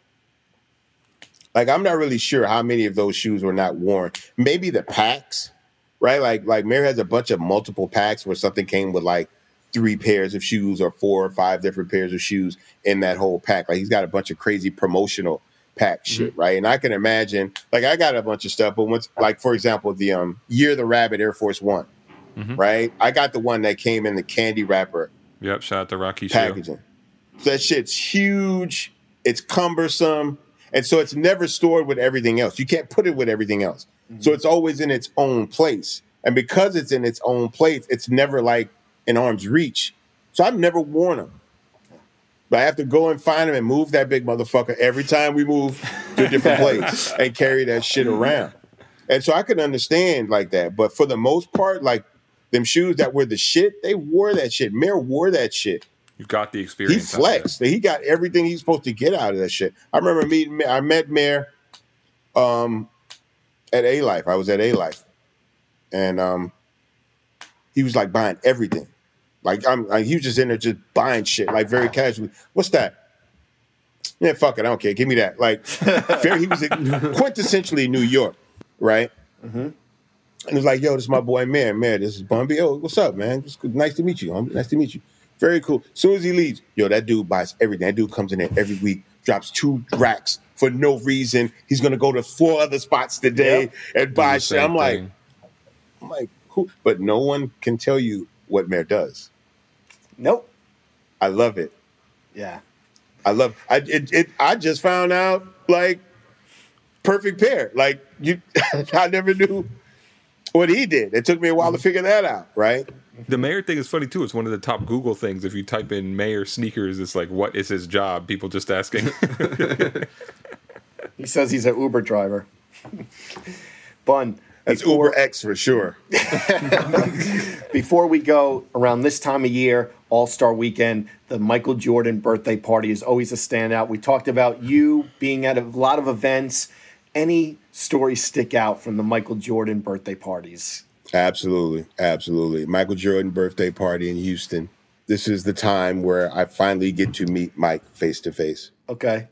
Like I'm not really sure how many of those shoes were not worn. Maybe the packs, right? Like like Mayor has a bunch of multiple packs where something came with like three pairs of shoes or four or five different pairs of shoes in that whole pack. Like he's got a bunch of crazy promotional pack mm-hmm. shit, right? And I can imagine, like I got a bunch of stuff, but once, like for example, the um Year the Rabbit Air Force One, mm-hmm. right? I got the one that came in the candy wrapper Yep. Shout out to Rocky Shoe. packaging. So that shit's huge. It's cumbersome. And so it's never stored with everything else. You can't put it with everything else. So mm-hmm. it's always in its own place. And because it's in its own place, it's never like in arm's reach. So I've never worn them. But I have to go and find them and move that big motherfucker every time we move to a different [laughs] place and carry that shit around. And so I could understand like that. But for the most part, like them shoes that were the shit, they wore that shit. Mayor wore that shit. You got the experience. He flexed. He got everything he's supposed to get out of that shit. I remember meeting. I met Mayor um, at Alife. I was at Alife, and um, he was like buying everything. Like I'm, like, he was just in there just buying shit, like very casually. What's that? Yeah, fuck it. I don't care. Give me that. Like, [laughs] very, he was quintessentially New York, right? Mm-hmm. And it was like, yo, this is my boy, man. Man, this is Bun B. Oh, what's up, man? It's nice to meet you. homie. Nice to meet you. Very cool. As soon as he leaves, yo, that dude buys everything. That dude comes in there every week, drops two racks for no reason. He's gonna go to four other spots today and buy shit. I'm like. I'm like, cool. But no one can tell you what Mayor does. Nope. I love it. Yeah. I love I it, it I just found out like perfect pair. Like you [laughs] I never knew what he did. It took me a while to mm-hmm. figure that out, right? The mayor thing is funny too. It's one of the top Google things. If you type in mayor sneakers, it's like, what is his job? People just asking. [laughs] He says he's an Uber driver. [laughs] Bun. That's before- Uber X for sure. Before we go around this time of year, All Star Weekend, the Michael Jordan birthday party is always a standout. We talked about you being at a lot of events. Any stories stick out from the Michael Jordan birthday parties? Absolutely, absolutely. Michael Jordan birthday party in Houston. This is the time where I finally get to meet Mike face to face. Okay.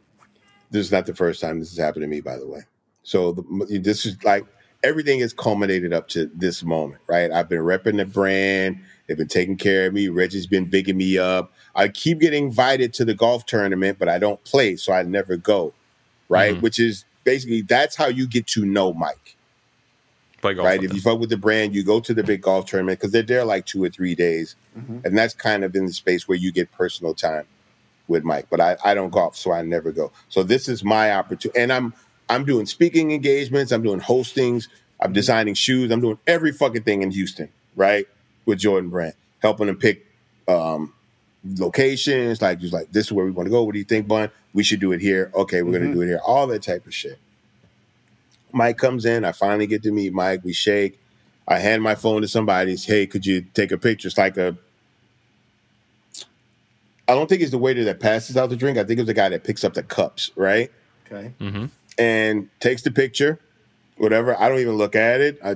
This is not the first time this has happened to me, by the way. So the, this is like everything is culminated up to this moment, right? I've been repping the brand. They've been taking care of me. Reggie's been bigging me up. I keep getting invited to the golf tournament, but I don't play, so I never go, right? Which is basically that's how you get to know Mike right? If you fuck with the brand, you go to the big golf tournament because they're there like two or three days, and that's kind of in the space where you get personal time with Mike. But I, I don't golf, so I never go. So this is my opportunity, and I'm I'm doing speaking engagements, I'm doing hostings, I'm designing shoes, I'm doing every fucking thing in Houston, right? With Jordan Brand, helping them pick um, locations, like just like this is where we want to go. What do you think, Bun? We should do it here. Okay, we're gonna do it here. All that type of shit. Mike comes in. I finally get to meet Mike. We shake. I hand my phone to somebody. Hey, could you take a picture? It's like a. I don't think it's the waiter that passes out the drink. I think it's the guy that picks up the cups, right? Okay. And takes the picture, whatever. I don't even look at it. I,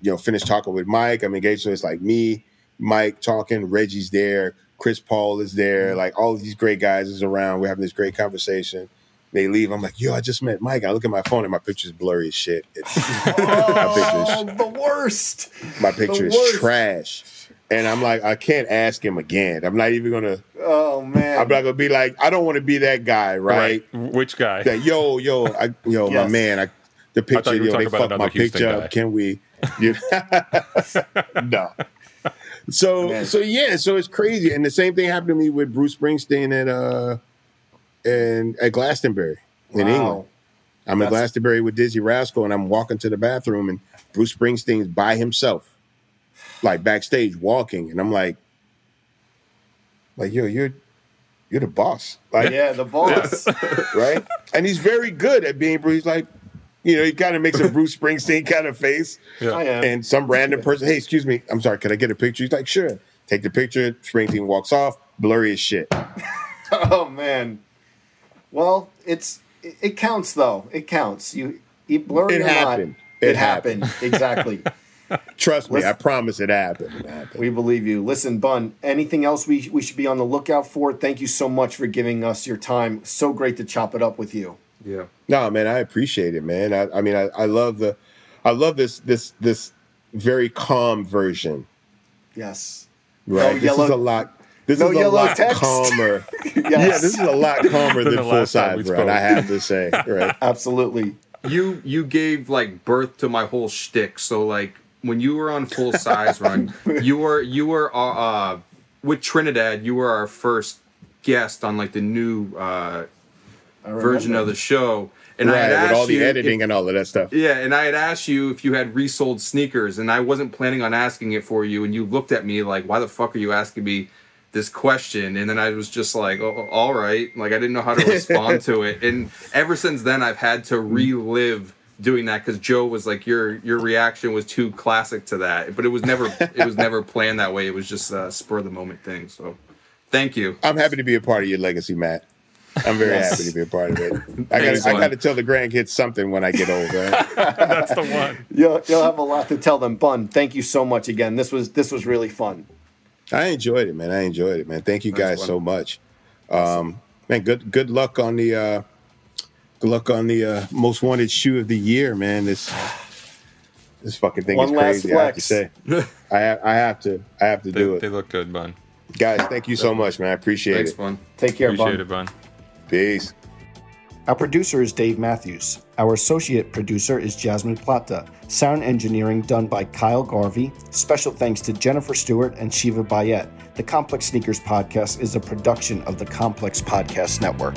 you know, finish talking with Mike. I'm engaged, so it's like me, Mike talking. Reggie's there. Chris Paul is there. Mm-hmm. Like all of these great guys is around. We're having this great conversation. They leave. I'm like, yo, I just met Mike. I look at my phone and my picture's blurry as shit. It's, [laughs] my picture's Oh, the worst. my picture is worst. trash. And I'm like, I can't ask him again. I'm not even gonna. Oh man. I'm not gonna be like, I don't want to be that guy, right? Which guy? That yo, yo, I, yo, my man, I, the picture, you were yo, they talking fucked my Houston picture guy. up. Can we? You, [laughs] [laughs] no. So, Man. so yeah, so it's crazy, and the same thing happened to me with Bruce Springsteen at uh, and at Glastonbury in Wow. England. I'm at That's- Glastonbury with Dizzee Rascal, and I'm walking to the bathroom, and Bruce Springsteen's by himself, like backstage walking, and I'm like, like yo, you're you're the boss, like Yeah, the boss. [laughs] right? And he's very good at being Bruce. He's like, you know, he kind of makes a [laughs] Bruce Springsteen kind of face, I am. and some random person, hey, excuse me, I'm sorry, can I get a picture? He's like, sure. Take the picture. Springsteen walks off, blurry as shit. [laughs] oh man. Well, it's it, it counts though. It counts. You you blurry It or not, happened. It, It happened. exactly. [laughs] Trust me, Listen- I promise it happened. It happened. We believe you. Listen, Bun, anything else we, we should be on the lookout for? Thank you so much for giving us your time. So great to chop it up with you. Yeah. No, man, I appreciate it, man. I, I mean, I, I love the, I love this this this very calm version. Yes. Right, No this yellow- is a lot. This no is a lot text. calmer. [laughs] Yes. Yeah, this is a lot calmer Than than full last time we size, right? I have to say, right? [laughs] Absolutely. You you gave like birth to my whole shtick. So like when you were on full size run, [laughs] you were you were uh, uh with Trinidad. You were our first guest on like the new uh I remember. Version of the show. and I right, had with asked all the you editing if- and all of that stuff. Yeah, and I had asked you if you had resold sneakers, and I wasn't planning on asking it for you, and you looked at me like, "Why the fuck are you asking me this question?" And then I was just like, oh, oh "All right," like I didn't know how to respond [laughs] to it, and ever since then I've had to relive doing that because Joe was like, "Your your reaction was too classic to that," but it was never it was never planned that way. It was just a spur of the moment thing. So, thank you. I'm happy to be a part of your legacy, Matt. I'm very Yes. happy to be a part of it. I Thanks, got I got to tell the grandkids something when I get old. [laughs] That's the one. You'll, you'll have a lot to tell them. Bun, thank you so much again. This was this was really fun. I enjoyed it, man. I enjoyed it, man. Thank you Nice guys one. so much. Um, man, good good luck on the uh, good luck on the uh, most wanted shoe of the year, man. This this fucking thing One is last crazy. I have to flex. say, I have, I have to I have to They, do it, they look good, Bun. guys. Thank you so much, man. I appreciate Thanks, it. fun. Take care, Appreciate Bun. it, Bun. Peace. Our producer is Dave Matthews. Our associate producer is Jasmine Plata. Sound engineering done by Kyle Garvey. Special thanks to Jennifer Stewart and Shiva Bayet. The Complex Sneakers Podcast is a production of the Complex Podcast Network.